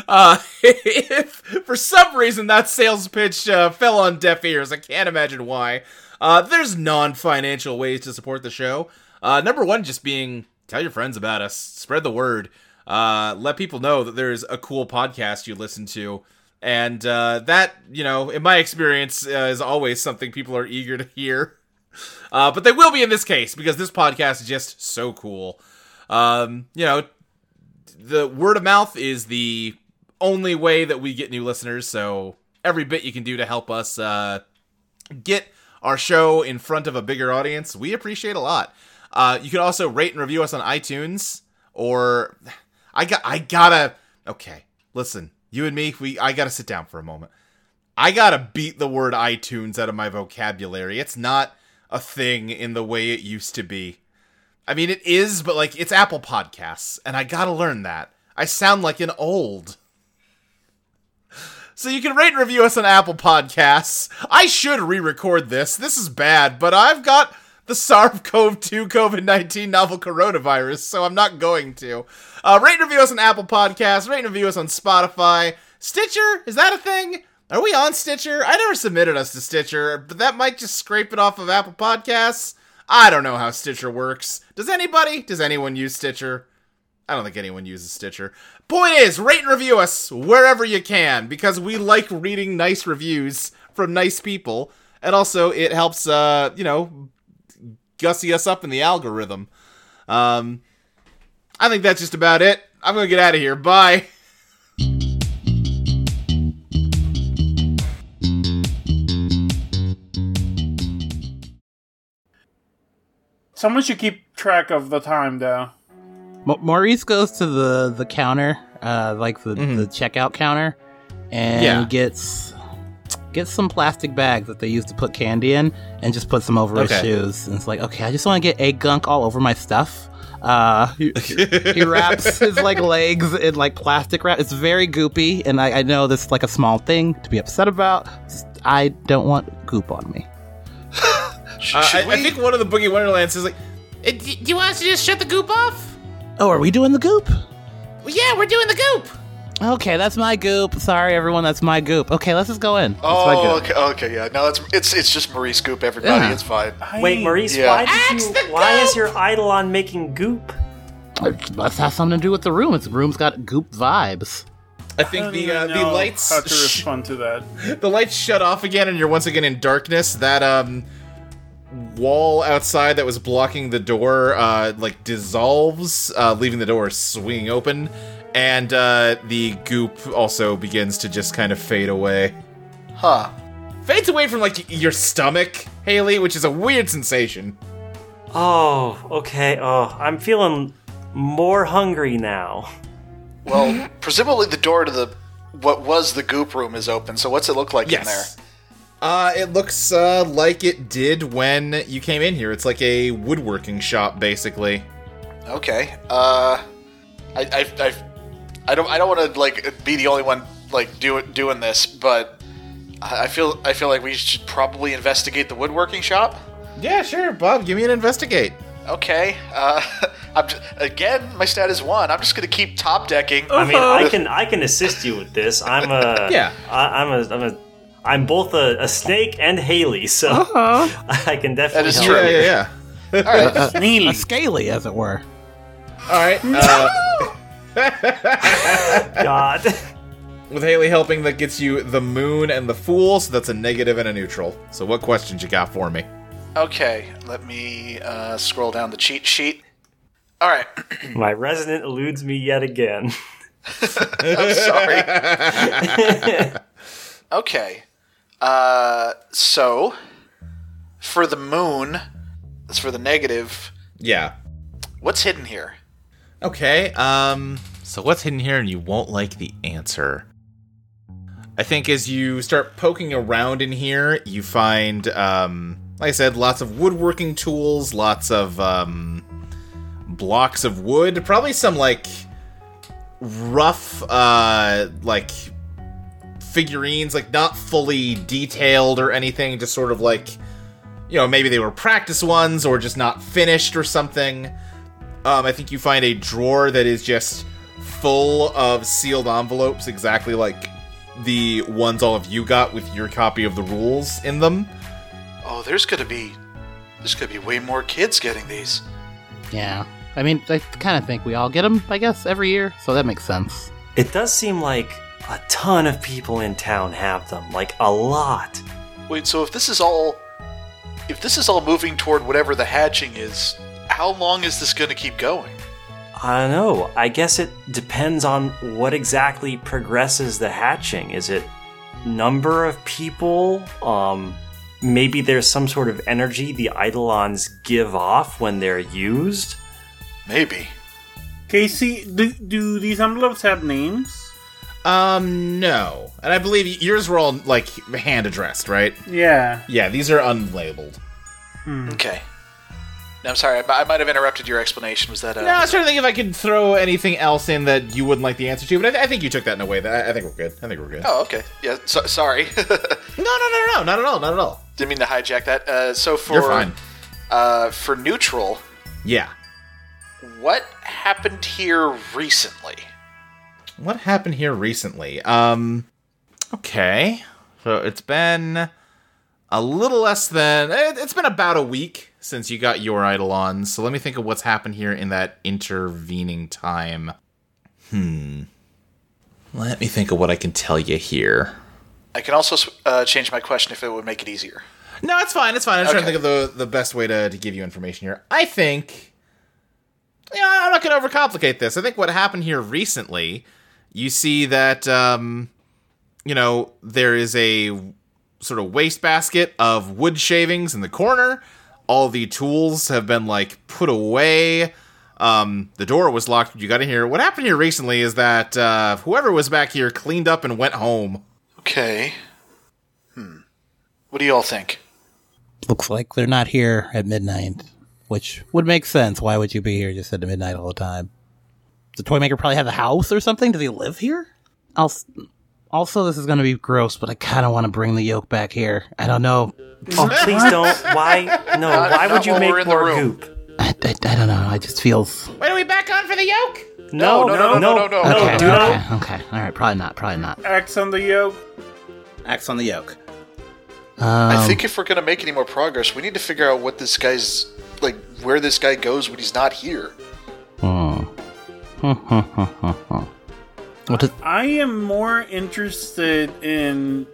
Uh, if for some reason that sales pitch uh, fell on deaf ears, I can't imagine why. Uh, there's non-financial ways to support the show. Uh, number one, just being tell your friends about us, spread the word, uh, let people know that there's a cool podcast you listen to, and uh, that you know, in my experience, uh, is always something people are eager to hear. Uh, but they will be in this case because this podcast is just so cool. Um, you know, the word of mouth is the only way that we get new listeners. So every bit you can do to help us uh, get our show in front of a bigger audience, we appreciate a lot. Uh, you can also rate and review us on iTunes, or I got I gotta okay. Listen, you and me, we I gotta sit down for a moment. I gotta beat the word iTunes out of my vocabulary. It's not a thing in the way it used to be. I mean, it is, but like it's Apple Podcasts, and I gotta learn that. I sound like an old. So you can rate and review us on Apple Podcasts. I should re-record this. This is bad, but I've got the SARS-CoV-2 COVID-19 novel coronavirus, so I'm not going to. Uh, rate and review us on Apple Podcasts. Rate and review us on Spotify. Stitcher is that a thing? Are we on Stitcher? I never submitted us to Stitcher, but that might just scrape it off of Apple Podcasts. I don't know how Stitcher works. Does anybody? Does anyone use Stitcher? I don't think anyone uses Stitcher. Point is, rate and review us wherever you can because we like reading nice reviews from nice people, and also it helps, uh, you know, gussy us up in the algorithm. Um, I think that's just about it. I'm gonna get out of here. Bye. Someone should keep track of the time, though. Ma- Maurice goes to the the counter, uh, like the, the checkout counter, and Yeah. gets gets some plastic bags that they use to put candy in, and just put some over Okay. his shoes. And it's like, okay, I just want to get egg gunk all over my stuff. Uh, he, he wraps his like legs in like plastic wrap. It's very goopy, and I, I know this is like a small thing to be upset about. Just- I don't want goop on me. Uh, I? I think one of the Boogie Wonderlands is like, "Eh, do you want us to just shut the goop off? Oh, are we doing the goop? Well, yeah, we're doing the goop. Okay, that's my goop. Sorry, everyone, that's my goop. Okay, let's just go in. That's my Oh, goop. okay, okay, yeah. No, it's it's it's just Maurice goop. Everybody, Yeah. it's fine. Wait, Maurice, Yeah. why Axe did the you? Why is goop! your Eidolon making goop? It must have something to do with the room. It's the room's got goop vibes. I I think don't the uh, the lights how to sh- respond to that. the lights shut off again, and you're once again in darkness. That um wall outside that was blocking the door uh like dissolves, uh, leaving the door swinging open, and uh, the goop also begins to just kind of fade away. Huh? Fades away from like your stomach, Haley, which is a weird sensation. Oh, okay. Oh, I'm feeling more hungry now. Well, presumably the door to the what was the goop room is open. So what's it look like in there? Yes. Uh, it looks uh, like it did when you came in here. It's like a woodworking shop, basically. Okay. Uh, I, I, I, I don't, I don't want to like be the only one like do doing this, but I I feel, I feel like we should probably investigate the woodworking shop. Yeah, sure, Bob. Give me an investigate. Okay. Uh, I'm just, again, my stat is one. I'm just gonna keep top decking. I mean, I can I can assist you with this. I'm a Yeah. I, I'm a I'm a I'm both a, a snake and Haley, so I can definitely is help true. Yeah, you. yeah, yeah. All right. Neely. A scaly, as it were. All right. Uh, God. with Haley helping, that gets you the moon and the fool, so that's a negative and a neutral. So, what questions you got for me? Okay. Let me uh, scroll down the cheat sheet. All right. My resonant eludes me yet again. I'm sorry. okay. Uh, so for the moon, that's for the negative. Yeah. What's hidden here? Okay. Um. So, what's hidden here, and you won't like the answer? I think as you start poking around in here, you find, um, like I said, lots of woodworking tools, lots of um, blocks of wood, probably some like rough, uh, like figurines, like not fully detailed or anything, just sort of like, you know, maybe they were practice ones or just not finished or something. Um, I think you find a drawer that is just full of sealed envelopes, exactly like the ones all of you got with your copy of the rules in them. Oh, there's gonna be there's gonna be way more kids getting these. Yeah. I mean, I kind of think we all get them, I guess, every year, so that makes sense. It does seem like a ton of people in town have them, like a lot. Wait, so if this is all if this is all moving toward whatever the hatching is, how long is this gonna keep going? I don't know. I guess it depends on what exactly progresses the hatching. Is it number of people? Um, maybe there's some sort of energy the Eidolons give off when they're used. Maybe. Casey, do, do these envelopes have names? Um, no. And I believe yours were all like hand addressed, right? Yeah. Yeah, these are unlabeled. Okay. No, I'm sorry. I, I might have interrupted your explanation. Was that uh, No, I was trying to think if I could throw anything else in that you wouldn't like the answer to, but I, th- I think you took that in a way that I, I think we're good. I think we're good. Oh, okay. Yeah. So, sorry. No, no, no, no, not at all, not at all. Didn't mean to hijack that. Uh, so for You're fine. Uh, for neutral, Yeah. what happened here recently? What happened here recently? Um, okay. So it's been a little less than it- it's been about a week since you got your Eidolon. So let me think of what's happened here in that intervening time. Hmm. Let me think of what I can tell you here. I can also uh, change my question if it would make it easier. No, it's fine. It's fine. I'm just trying to think of the the best way to, to give you information here. I think. Yeah, I'm not going to overcomplicate this. I think what happened here recently, you see that, um, you know, there is a sort of wastebasket of wood shavings in the corner. All the tools have been like put away. Um, the door was locked. You got in here. What happened here recently is that uh, whoever was back here cleaned up and went home. Okay. Hmm. What do you all think? Looks like they're not here at midnight. which would make sense. Why would you be here just at midnight all the time? Does the toy maker probably have a house or something? Does he live here? Also, also this is going to be gross, but I kind of want to bring the yolk back here. I don't know. Oh, please don't. Why? No. Not- why not would you make more room. goop? I, I, I don't know. I just feels. Wait, are we back on for the yolk? No, no, no, no, no, no. Okay, do not. okay, okay. All right, probably not. Probably not. X on the yolk. Axe on the yolk. Um, I think if we're gonna make any more progress, we need to figure out what this guy's like, where this guy goes when he's not here. Hmm. what is? I am more interested in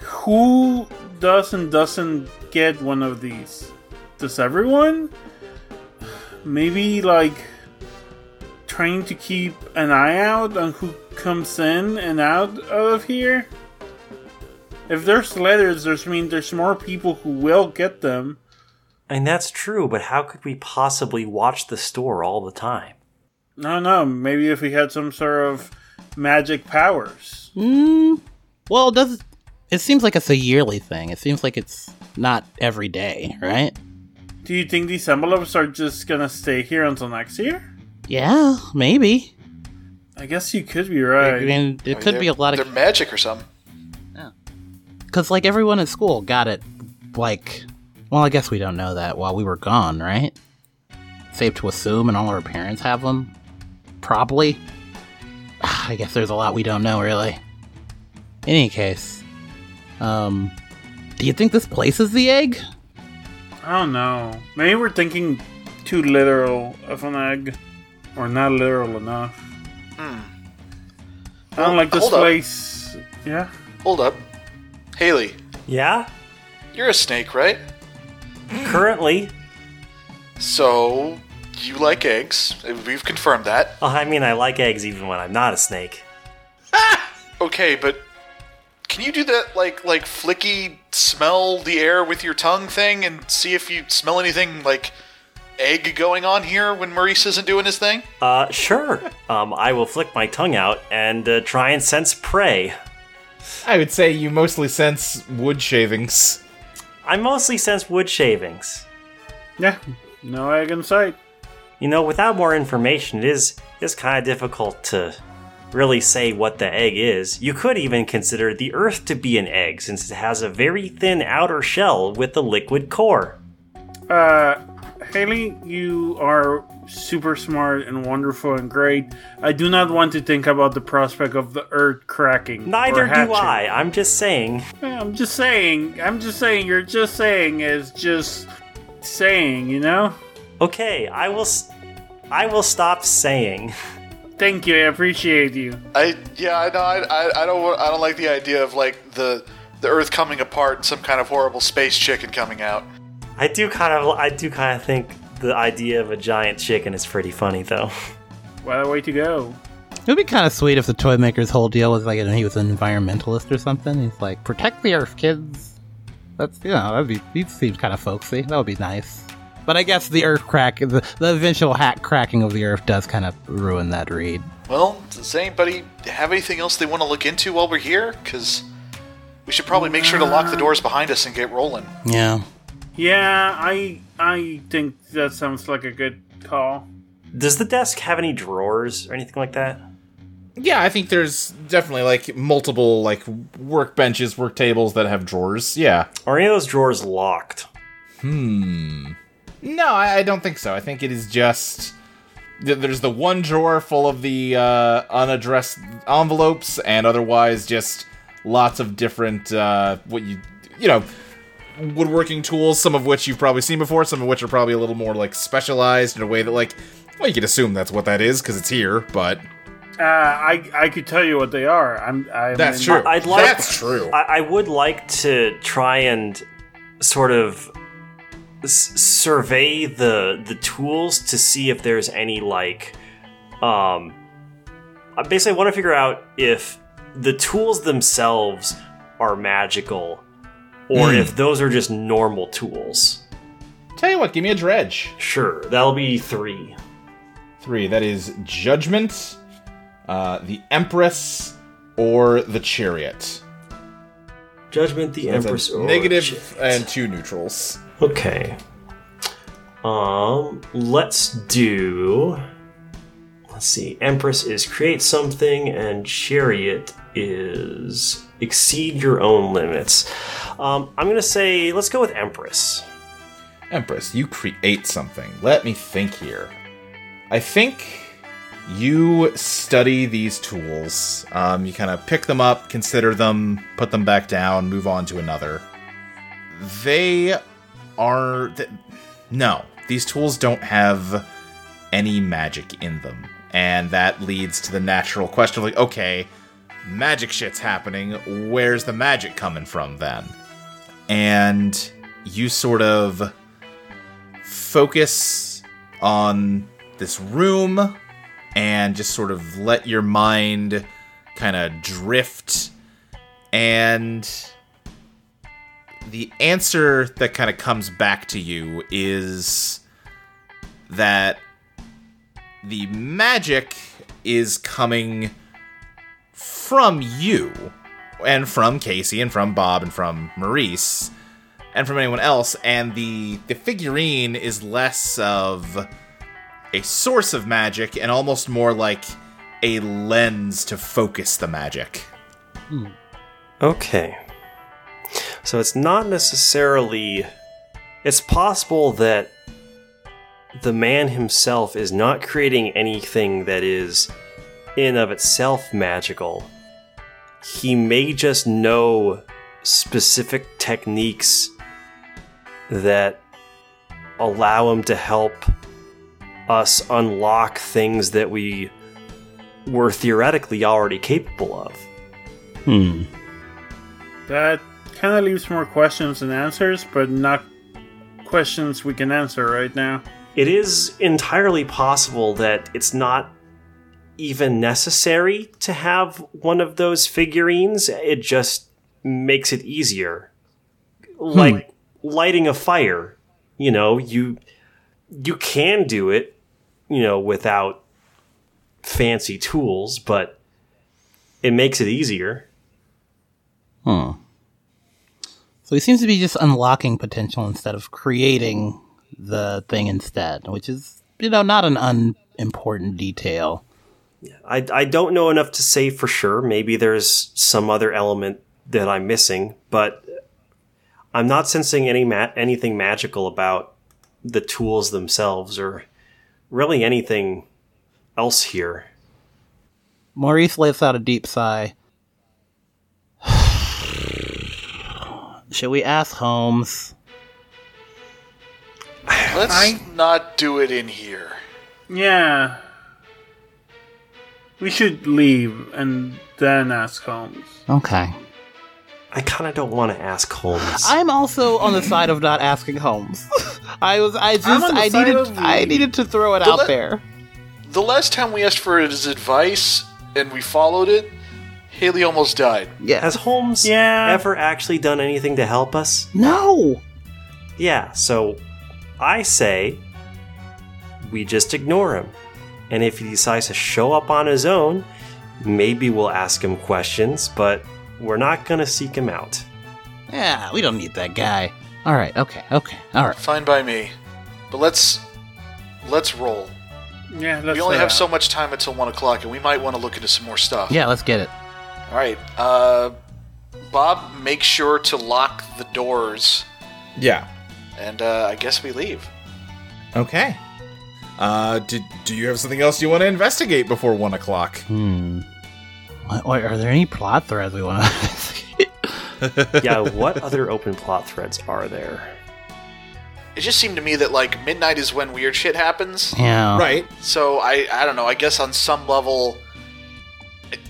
who does and doesn't get one of these. Does everyone? Maybe like trying to keep an eye out on who comes in and out of here. If there's letters, there's I mean there's more people who will get them. And that's true, but how could we possibly watch the store all the time? I don't know. Maybe if we had some sort of magic powers. Mm, well, does it seems like it's a yearly thing? It seems like it's not every day, right? Do you think these envelopes are just gonna stay here until next year? Yeah, maybe. I guess you could be right. I right. mean, it could They're- be a lot They're of magic or something. Yeah, because like everyone at school got it. Like, well, I guess we don't know that while we were gone, right? Safe to assume, and all our parents have them. Probably. I guess there's a lot we don't know, really. In any case, um, do you think this place is the egg? I don't know. Maybe we're thinking too literal of an egg, or not literal enough. I don't Well, like this hold up. place. Yeah. Hold up, Haley, Yeah? you're a snake, right? Currently, So you like eggs. We've confirmed that. well, I mean, I like eggs even when I'm not a snake. Ah! Okay, but can you do that like like flicky smell the air with your tongue thing and see if you smell anything like egg going on here when Maurice isn't doing his thing? Uh, sure. Um, I will flick my tongue out and uh, try and sense prey. I would say you mostly sense wood shavings. I mostly sense wood shavings. Yeah. No egg in sight. You know, without more information, it is is kind of difficult to really say what the egg is. You could even consider the Earth to be an egg, since it has a very thin outer shell with a liquid core. Uh, Haley, you are super smart and wonderful and great. I do not want to think about the prospect of the earth cracking. Neither do. I. I'm just saying. I'm just saying. I'm just saying. You're just saying is just saying. You know. Okay, I will. S- I will stop saying. Thank you. I appreciate you. I yeah, I know. I, I, I don't I don't like the idea of like the the Earth coming apart and some kind of horrible space chicken coming out. I do kind of. I do kind of think the idea of a giant chicken is pretty funny, though. What a way to go. It would be kind of sweet if the toy maker's whole deal was like he was an environmentalist or something. He's like, protect the earth, kids. That's you know, that'd be he seems kind of folksy. That would be nice. But I guess the earth crack, the, the eventual hat cracking of the earth does kind of ruin that read. Well, does anybody have anything else they want to look into while we're here? Because we should probably make sure to lock the doors behind us and get rolling. Yeah. Yeah, I I think that sounds like a good call. Does the desk have any drawers or anything like that? Yeah, I think there's definitely like multiple like workbenches, work tables that have drawers. Yeah. Are any of those drawers locked? Hmm. No, I, I don't think so. I think it is just there's the one drawer full of the uh, unaddressed envelopes, and otherwise just lots of different uh, what you you know woodworking tools. Some of which you've probably seen before. Some of which are probably a little more like specialized in a way that like well you could assume that's what that is because it's here, but Uh, I I could tell you what they are. I'm. I'm that's in- true. I'd like- that's true. I, I would like to try and sort of s- survey the the tools to see if there's any like um I basically want to figure out if the tools themselves are magical or if those are just normal tools. Tell you what, give me a dredge. Sure, that'll be 3. Three. That is judgment, uh, the empress, or the chariot. Judgment the That's a Empress or negative Chariot. and two neutrals. Okay. Um, let's do. Let's see. Empress is create something, and Chariot is exceed your own limits. Um, I'm gonna say let's go with Empress. Empress, you create something. Let me think here. I think you study these tools. Um, you kind of pick them up, consider them, put them back down, move on to another. They are. Th- no, these tools don't have any magic in them. And that leads to the natural question of like, okay, magic shit's happening. Where's the magic coming from then? And you sort of focus on this room and just sort of let your mind kind of drift and the answer that kind of comes back to you is that the magic is coming from you and from Casey and from Bob and from Maurice and from anyone else and the the figurine is less of a source of magic and almost more like a lens to focus the magic. Hmm. Okay. So it's not necessarily. It's possible that the man himself is not creating anything that is in of itself magical. He may just know specific techniques that allow him to help us unlock things that we were theoretically already capable of. Hmm. That kind of leaves more questions than answers, but not questions we can answer right now. it is entirely possible that it's not even necessary to have one of those figurines. It just makes it easier. Like lighting a fire, you know, you you can do it, you know, without fancy tools, but it makes it easier. Hmm. So he seems to be just unlocking potential instead of creating the thing instead, which is, you know, not an unimportant detail. I, I don't know enough to say for sure. Maybe there's some other element that I'm missing, but I'm not sensing any ma- anything magical about the tools themselves or really anything else here. Maurice lets out a deep sigh. Should we ask Holmes? Let's not do it in here. Yeah. We should leave and then ask Holmes. Okay. I kind of don't want to ask Holmes. I'm also on the side of not asking Holmes. I was, I just, I'm the I needed, of I needed to throw it The out le- there. The last time we asked for his advice and we followed it, Haley almost died. Yeah. Has Holmes Yeah. ever actually done anything to help us? no. Yeah, so I say we just ignore him. And if he decides to show up on his own, maybe we'll ask him questions, but we're not going to seek him out. Yeah, we don't need that guy. All right. Okay. Okay. All right. Fine by me. But let's let's roll. Yeah, let's we only have so much time until one o'clock, and we might want to look into some more stuff. Yeah. Let's get it. All right. Uh, Bob, make sure to lock the doors, Yeah. and uh, I guess we leave. Okay. Uh, did, do you have something else you want to investigate before one o'clock? Hmm. What, what, are there any plot threads we want to investigate? Yeah, what other open plot threads are there? It just seemed to me that like midnight is when weird shit happens. yeah. Right. So I I don't know. I guess on some level,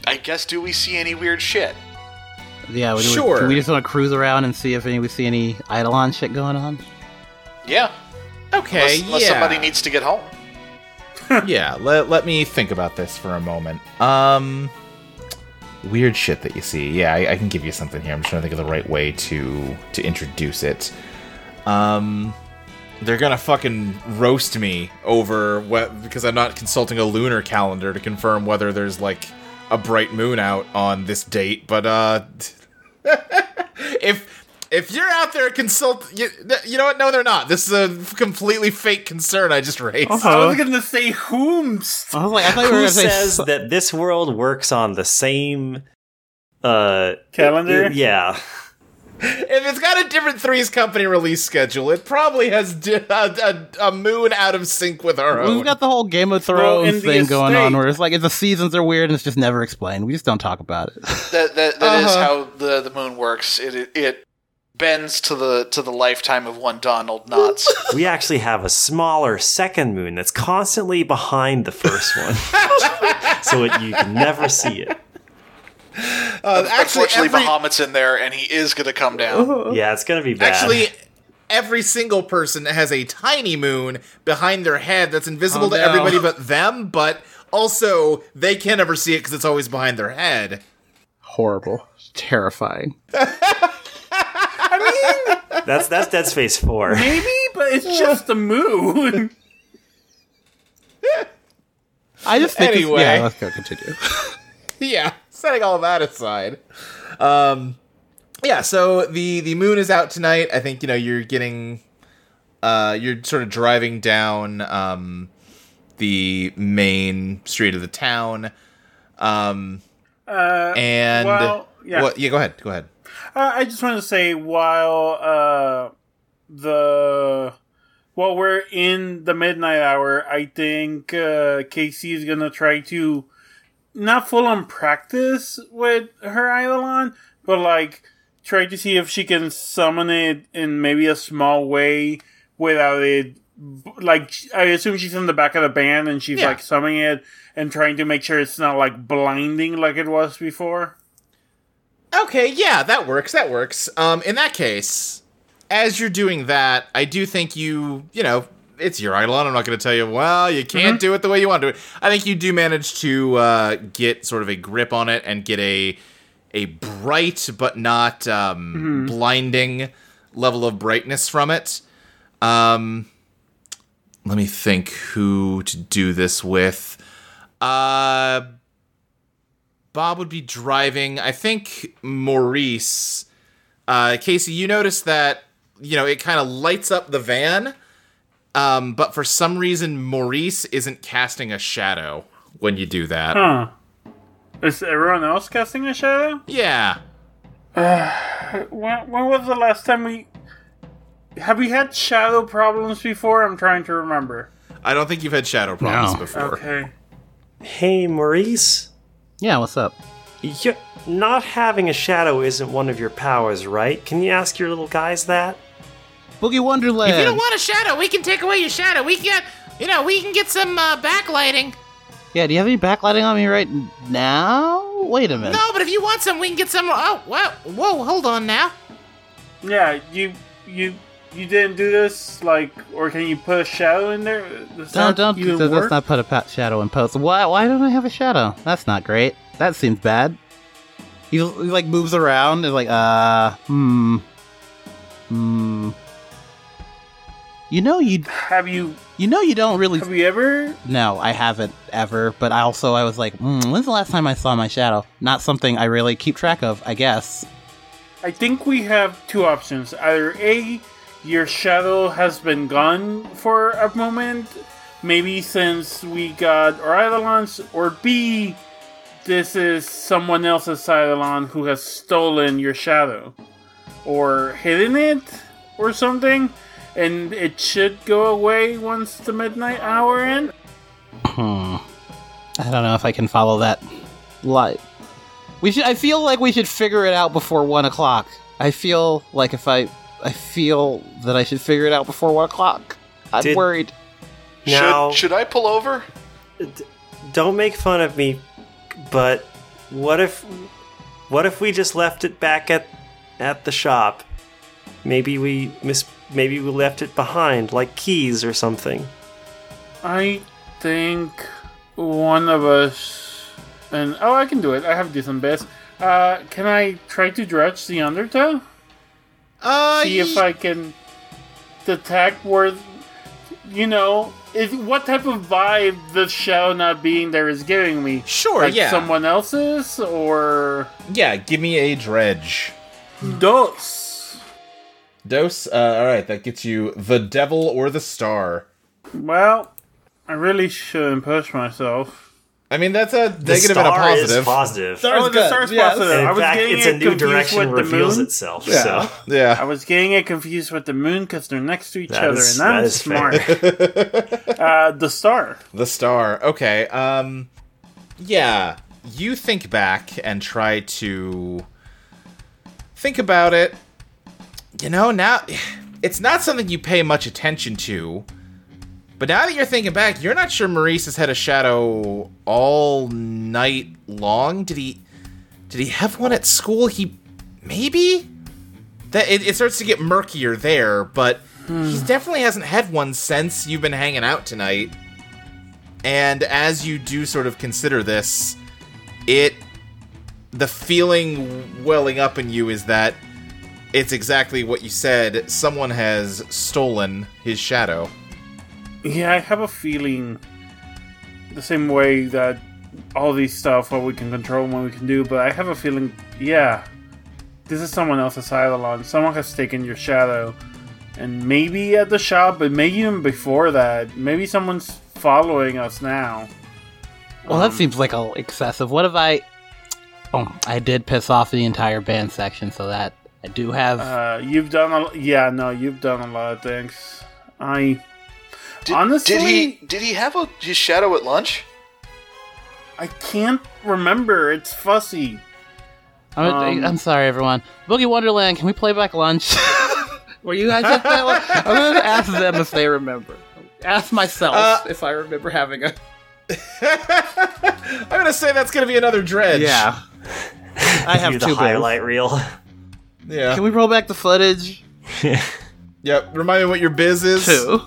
I- I guess do we see any weird shit? Yeah. We, do we- Sure. Do we just want to cruise around and see if any we see any Eidolon shit going on? Yeah. Okay. Unless, unless yeah. somebody needs to get home. yeah, let, let me think about this for a moment. Um, weird shit that you see. Yeah, I, I can give you something here. I'm just trying to think of the right way to to introduce it. Um, they're gonna fucking roast me over what because I'm not consulting a lunar calendar to confirm whether there's like a bright moon out on this date. But uh, if if you're out there consult, you, you know what? No, they're not. This is a completely fake concern I just raised. I was gonna say whomst. I was like, I thought you were Who going to say. says that this world works on the same uh Calendar? Yeah. If it's got a different Threes Company release schedule, it probably has di- a, a, a moon out of sync with our own. We've got the whole Game of Thrones the thing going on where it's like the seasons are weird and it's just never explained. We just don't talk about it. That that, that is Uh-huh. how the, the moon works. It, it it bends to the to the lifetime of one Donald Knotts. We actually have a smaller second moon that's constantly behind the first one. so it, you can never see it. Uh, actually, Unfortunately, every, Bahamut's in there, and he is going to come down. Yeah, it's gonna be bad. actually, every single person has a tiny moon behind their head that's invisible Oh, to no. everybody but them. But also, they can't ever see it because it's always behind their head. Horrible. Terrifying. I mean, that's that's Dead Space 4. Maybe, but it's just the moon. I just think. it's- Anyway. yeah, let's go continue. yeah, setting all that aside. Um yeah, so the the moon is out tonight. I think you know you're getting uh you're sort of driving down um the main street of the town. Um Uh, and well, yeah. What, yeah, go ahead. Go ahead. Uh, I just want to say while uh, the while we're in the midnight hour, I think uh, Casey is gonna try to not full on practice with her Eidolon, but like try to see if she can summon it in maybe a small way without it. Like I assume she's in the back of the band and she's Yeah. like summoning it and trying to make sure it's not like blinding like it was before. Okay, yeah, that works. That works. Um, in that case, as you're doing that, I do think you, you know, it's your Eidolon. I'm not going to tell you, well, you can't do it the way you want to do it. I think you do manage to uh, get sort of a grip on it and get a a bright but not um, blinding level of brightness from it. Um, let me think who to do this with. Uh, Bob would be driving. I think Maurice. Uh, Casey, you noticed that you know it kind of lights up the van, um, but for some reason Maurice isn't casting a shadow when you do that. Huh. Is everyone else casting a shadow? Yeah. When, when was the last time we. Have we had shadow problems before? I'm trying to remember. I don't think you've had shadow problems No. before. Okay. Hey, Maurice. yeah, what's up? you not having a shadow isn't one of your powers, right? Can you ask your little guys that? Boogie Wonderland. If you don't want a shadow, we can take away your shadow. We can get, you know, we can get some uh, backlighting. yeah, do you have any backlighting on me right now? Wait a minute. No, but if you want some, we can get some. Oh, wow, whoa, hold on now. Yeah, you. You. You didn't do this, like, or can you put a shadow in there? Does Don't don't even let's work? not put a pat shadow in post. Why why don't I have a shadow? That's not great. That seems bad. He, he like moves around and like uh hmm hmm. You know you Have you you know you don't really have you ever no I haven't ever but I also I was like mm, when's the last time I saw my shadow? Not something I really keep track of I guess. I think we have two options. Either A, your shadow has been gone for a moment, maybe since we got our Eidolons, or B, this is someone else's Eidolon who has stolen your shadow. Or hidden it, or something, and it should go away once the midnight hour in. Hmm. I don't know if I can follow that light. We should. I feel like we should figure it out before one o'clock. I feel like if I, I feel that I should figure it out before one o'clock. I'm Did- worried. Now, Should should I pull over? don't make fun of me, but what if what if we just left it back at at the shop? Maybe we miss maybe we left it behind like keys or something. I think one of us, and oh, I can do it. I have decent biz. Uh, can I try to dredge the undertow? Uh, See if I can detect where, you know, is what type of vibe the shadow not being there is giving me. Sure, like yeah. someone else's or yeah, give me a dredge. dos. Dose. Uh, all right, that gets you the devil or the star. Well, I really shouldn't push myself. I mean, that's a The negative and a star positive. is positive. Star- Oh, the good. star's Yes. positive. And I was fact, getting it's it a new confused direction with the reveals moon. itself. Yeah. So I was getting it confused with the moon because they're next to each That other, is- and I'm that is smart. uh, the star. The star. Okay. Um yeah, you think back and try to think about it. You know, now it's not something you pay much attention to. But now that you're thinking back, you're not sure Maurice has had a shadow all night long. Did he did he have one at school? He maybe that it, it starts to get murkier there, but he hmm. definitely hasn't had one since you've been hanging out tonight. And as you do sort of consider this, it the feeling welling up in you is that it's exactly what you said. Someone has stolen his shadow. Yeah, I have a feeling the same way that all these stuff, what we can control and what we can do, but I have a feeling, yeah, this is someone else's Eidolon. Someone has taken your shadow. And maybe at the shop, but maybe even before that. Maybe someone's following us now. Well, that um, seems like a excessive. What if I? Oh, I did piss off the entire band section, so that I do have. Uh, you've done a yeah, no, you've done a lot of things. I Did, Honestly- did he did he have a, his shadow at lunch? I can't remember. It's fussy. I'm, um, I'm sorry, everyone. Boogie Wonderland, can we play back lunch? Were you guys at that one? I'm gonna ask them if they remember. Ask myself Uh, if I remember having a. I'm gonna say that's gonna be another dredge. Yeah. I have two the bills. highlight reel. Yeah. Can we roll back the footage? Yeah. Yep. Remind me what your biz is. Two.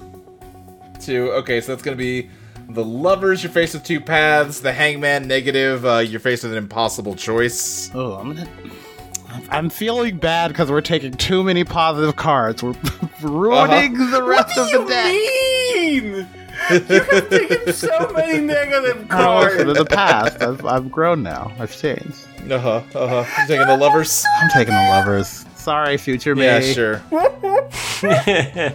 Two. Okay, so that's gonna be the lovers. You're faced with two paths. The hangman negative. Uh, you're faced with an impossible choice. Oh, I'm gonna. I'm feeling bad because we're taking too many positive cards. We're ruining the rest of the deck. mean? you have taken so many negative Oh, cards. in the past, I've, I've grown now. I've changed. Uh huh. Uh huh. You're taking the lovers. I'm taking the lovers. Sorry, future me. Yeah, sure.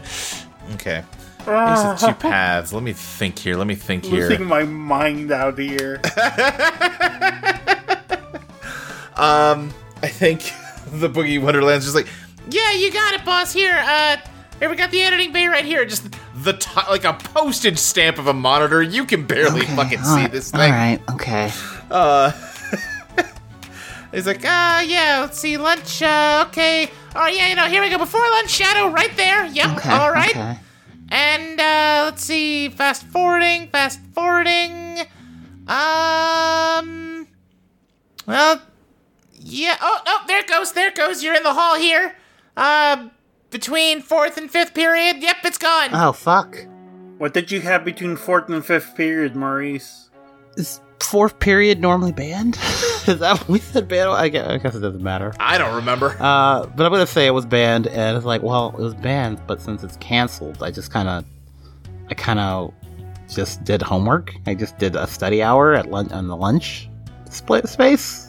Okay. Faced with two paths. Let me think here. Let me think here. Losing my mind out here. Um, I think the Boogie Wonderland's just like Yeah, you got it, boss. Here, uh, here we got the editing bay right here. Just just the t- like a postage stamp of a monitor. You can barely fucking see this thing. right, okay. Uh, He's like, uh, yeah, let's see, lunch, uh, okay. Oh, yeah, you know, here we go. Before lunch, shadow right there. Yep, all right. Okay. And, uh, let's see, fast forwarding, fast forwarding. Um, well, yeah, oh, oh, there it goes, there it goes. You're in the hall here. Uh, between fourth and fifth period. Yep, it's gone. Oh, fuck. what did you have between fourth and fifth period, Maurice? Is fourth period normally band? Is that what we said band? I guess, I guess it doesn't matter. I don't remember. Uh, but I'm gonna say it was band, and it's like, well, it was band, but since it's canceled, I just kind of, I kind of just did homework. I just did a study hour at lunch on the lunch split space.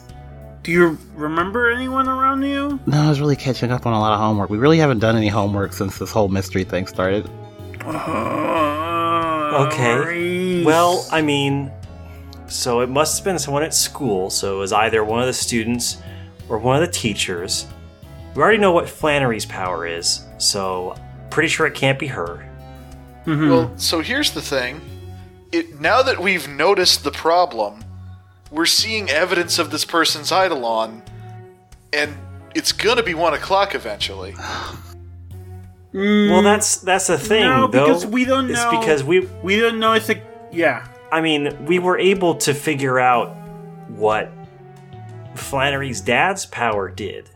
Do you remember anyone around you? No, I was really catching up on a lot of homework. We really haven't done any homework since this whole mystery thing started. Uh, Okay. Maurice. Well, I mean, so it must have been someone at school. So it was either one of the students or one of the teachers. We already know what Flannery's power is, so pretty sure it can't be her. Mhm. Well, so here's the thing. It, now that we've noticed the problem, we're seeing evidence of this person's Eidolon, and it's gonna be one o'clock eventually. Well, that's that's the thing, no, though. because we don't know. It's because we, we don't know. It's a yeah. I mean, we were able to figure out what Flannery's dad's power did,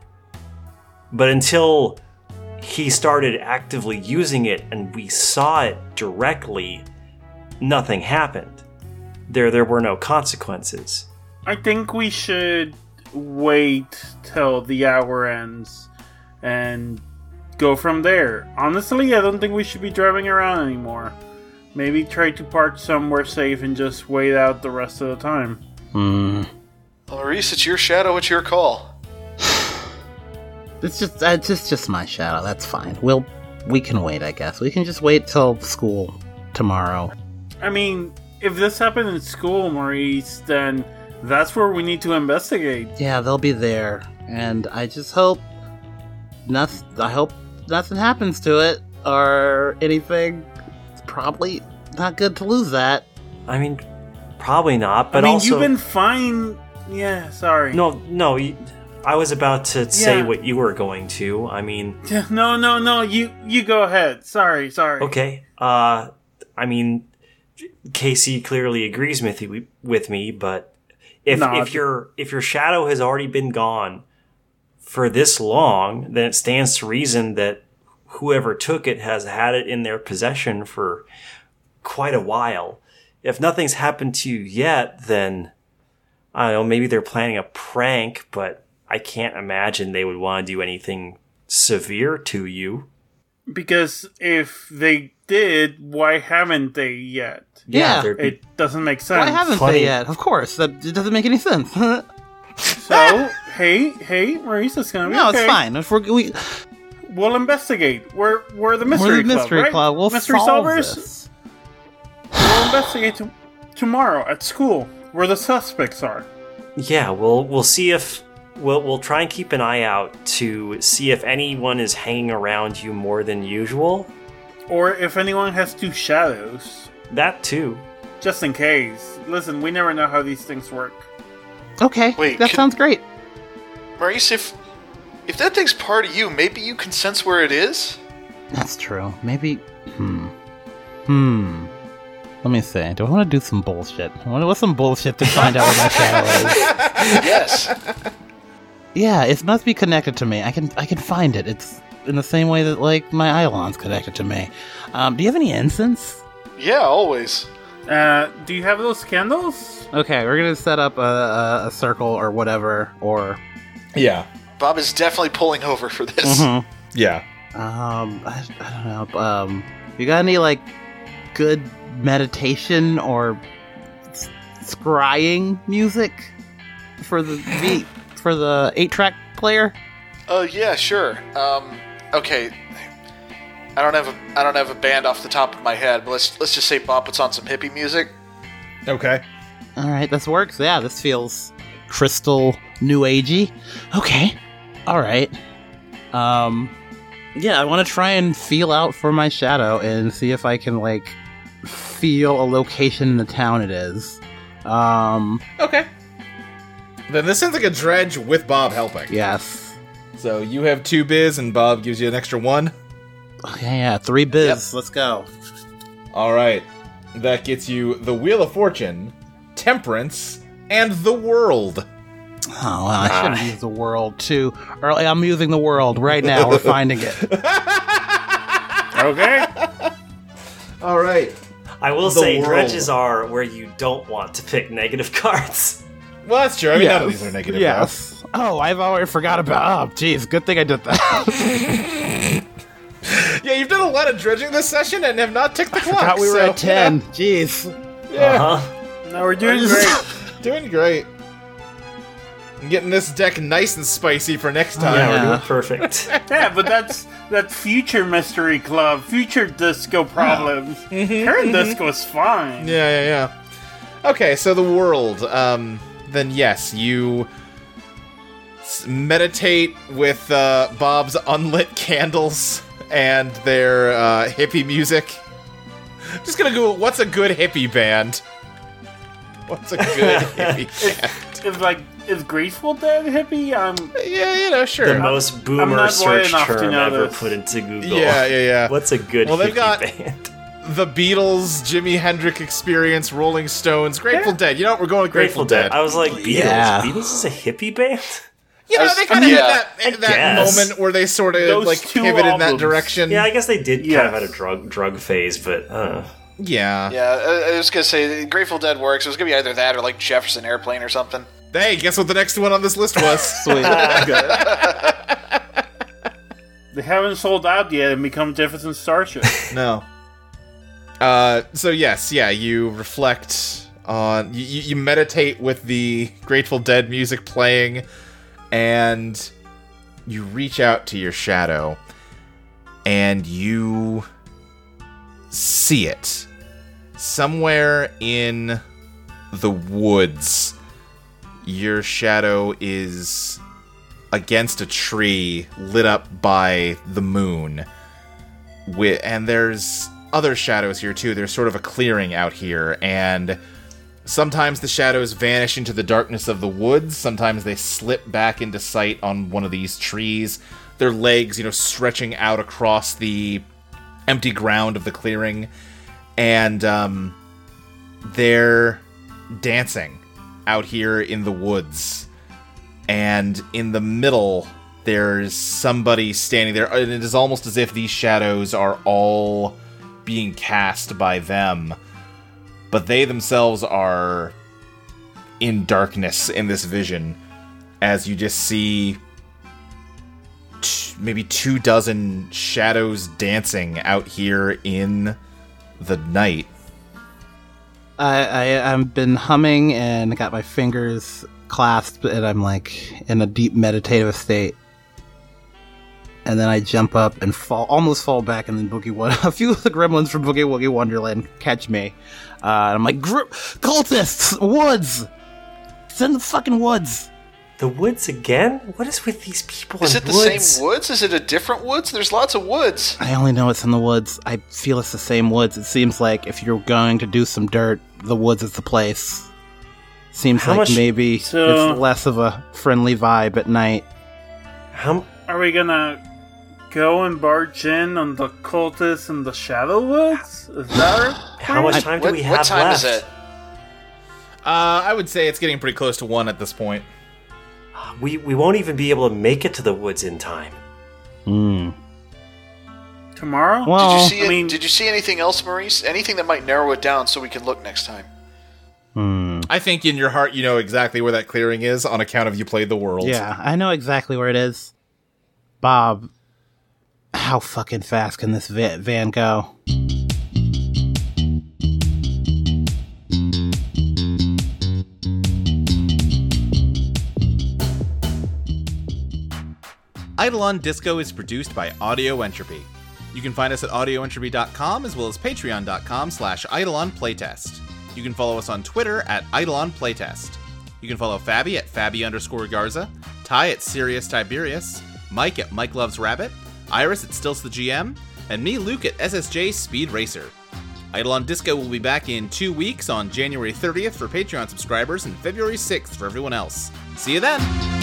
but until he started actively using it and we saw it directly, nothing happened. There, there were no consequences. I think we should wait till the hour ends and go from there. Honestly, I don't think we should be driving around anymore. Maybe try to park somewhere safe and just wait out the rest of the time. Hmm. Well, Maurice, it's your shadow, it's your call. It's just uh, it's just just my shadow. That's fine. We'll we can wait. I guess we can just wait till school tomorrow. I mean, if this happened in school, Maurice, then that's where we need to investigate. Yeah, they'll be there, and I just hope nothing. I hope nothing happens to it or anything. It's probably not good to lose that. I mean, probably not. But I mean, also, you've been fine. Yeah, sorry. no, no. you- I was about to say Yeah. what you were going to. I mean, no, no, no. You you go ahead. Sorry, sorry. okay. Uh, I mean, Casey clearly agrees with you, with me, but if Nod. if your if your shadow has already been gone for this long, then it stands to reason that whoever took it has had it in their possession for quite a while. If nothing's happened to you yet, then I don't know, maybe they're planning a prank, but I can't imagine they would want to do anything severe to you. Because if they did, why haven't they yet? Yeah. there'd be- It doesn't make sense. Why haven't funny. they yet? Of course, that it doesn't make any sense. So, hey, hey, Maurice, it's gonna be it's okay. It's fine. If we're, we, We'll investigate. We're we're the mystery we're the club, mystery right? club. We'll mystery solve solvers. this. We'll investigate to- tomorrow at school where the suspects are. Yeah, we'll we'll see if we'll we'll try and keep an eye out to see if anyone is hanging around you more than usual. Or if anyone has two shadows. That too. Just in case. Listen, we never know how these things work. Okay, Wait, that could- sounds great. Maurice, if if that thing's part of you, maybe you can sense where it is. That's true. Maybe. Hmm. Hmm. Let me see. Do I want to do some bullshit? I want to what's some bullshit to find out where my shadow is. yes. Yeah, it must be connected to me. I can I can find it. It's in the same way that like my Eidolon's connected to me. Um, do you have any incense? Yeah, always. Uh, do you have those candles? Okay, we're gonna set up a, a, a circle or whatever, or Yeah. Bob is definitely pulling over for this. Yeah. um, I, I don't know. Um, you got any like good meditation or s- scrying music for the V for the eight track player? Uh, yeah, sure. Um, okay. I don't have a I don't have a band off the top of my head, but let's let's just say Bob puts on some hippie music. Okay. All right, this works. Yeah, this feels crystal new agey. Okay. All right. Um yeah, I want to try and feel out for my shadow and see if I can like feel a location in the town it is. Um Okay. Then this sounds like a dredge with Bob helping. yes. So you have two biz and Bob gives you an extra one. Okay, yeah, 3 biz. Let's go. All right. That gets you the Wheel of Fortune, Temperance, and the World. Oh, well, I should have used the world too. Early, I'm using the world right now. We're finding it. Okay. All right. I will The say world. dredges are where you don't want to pick negative cards. Well, that's true. I mean, none of these are negative. Yes. Oh, I've already forgot about. Oh, jeez. Good thing I did that. Yeah, you've done a lot of dredging this session and have not ticked the clock. Thought we were so, at ten. Jeez. Yeah, Uh-huh. No, we're doing great. doing great. I'm getting this deck nice and spicy for next time. Yeah, we're Yeah. doing perfect. Yeah, but that's that's future mystery club, future disco problems. Current disco is fine. Yeah, yeah, yeah. Okay, so the world. Um, then yes, you meditate with uh, Bob's unlit candles and their uh, hippie music. Just gonna go. What's a good hippie band? What's a good hippie band? It's like is Grateful Dead hippie? I'm Yeah, you know, sure. The most I'm boomer not search enough to term ever this. put into Google. yeah, yeah, yeah. What's a good Well, they've hippie got- band? The Beatles, Jimi Hendrix Experience, Rolling Stones, Grateful Dead. You know what? We're going with Grateful, Grateful Dead. Dead. I was like, Beatles. Yeah. Beatles is a hippie band? You know, was- they kind of yeah. had that, that moment where they sort of Those like two pivot in that direction. Yeah, I guess they did kind Yes. of had a drug drug phase, but uh, yeah. Yeah, I, I was gonna say Grateful Dead works. It was gonna be either that or like Jefferson Airplane or something. Hey, guess what the next one on this list was? Sweet. they haven't sold out yet and become Jefferson Starship. no. Uh, so yes, yeah, you reflect on, you, you you meditate with the Grateful Dead music playing, and you reach out to your shadow and you see it somewhere in the woods. Your shadow is against a tree lit up by the moon. Wi- And there's other shadows here too. There's sort of a clearing out here and Sometimes the shadows vanish into the darkness of the woods. Sometimes they slip back into sight on one of these trees. Their legs, you know, stretching out across the empty ground of the clearing. And um, they're dancing out here in the woods. And in the middle, there's somebody standing there. And it is almost as if these shadows are all being cast by them but they themselves are in darkness in this vision as you just see t- maybe two dozen shadows dancing out here in the night. I, I I've been humming and got my fingers clasped, and I'm like in a deep meditative state. And then I jump up and fall, almost fall back, and then Boogie One, a few of the gremlins from Boogie Woogie Wonderland catch me. Uh, and I'm like, Gr- cultists, woods, send the fucking woods. The woods again? What is with these people Is in it the woods? same woods? Is it a different woods? There's lots of woods. I only know it's in the woods. I feel it's the same woods. It seems like if you're going to do some dirt, the woods is the place. Seems How like much- maybe So- it's less of a friendly vibe at night. How, Are we gonna go and barge in on the cultists in the Shadow Woods? Is that how much plan? time do What, we have what time left? is it? Uh, I would say it's getting pretty close to one at this point. We we won't even be able to make it to the woods in time. Hmm. tomorrow? Well, Did you see? I it- mean- did you see anything else, Maurice? Anything that might narrow it down so we can look next time? hmm. I think in your heart you know exactly where that clearing is on account of you played the world. Yeah, I know exactly where it is. Bob, how fucking fast can this va- van go? Eidolon Disco is produced by Audio Entropy. You can find us at audioentropy.com as well as patreon.com slash Eidolon Playtest. You can follow us on Twitter at Eidolon Playtest. You can follow Fabi at Fabi underscore Garza, Ty at Sirius Tiberius, Mike at Mike Loves Rabbit, Iris at Stills the GM, and me, Luke, at SSJ Speed Racer. Eidolon Disco will be back in two weeks on January 30th for Patreon subscribers and February 6th for everyone else. See you then!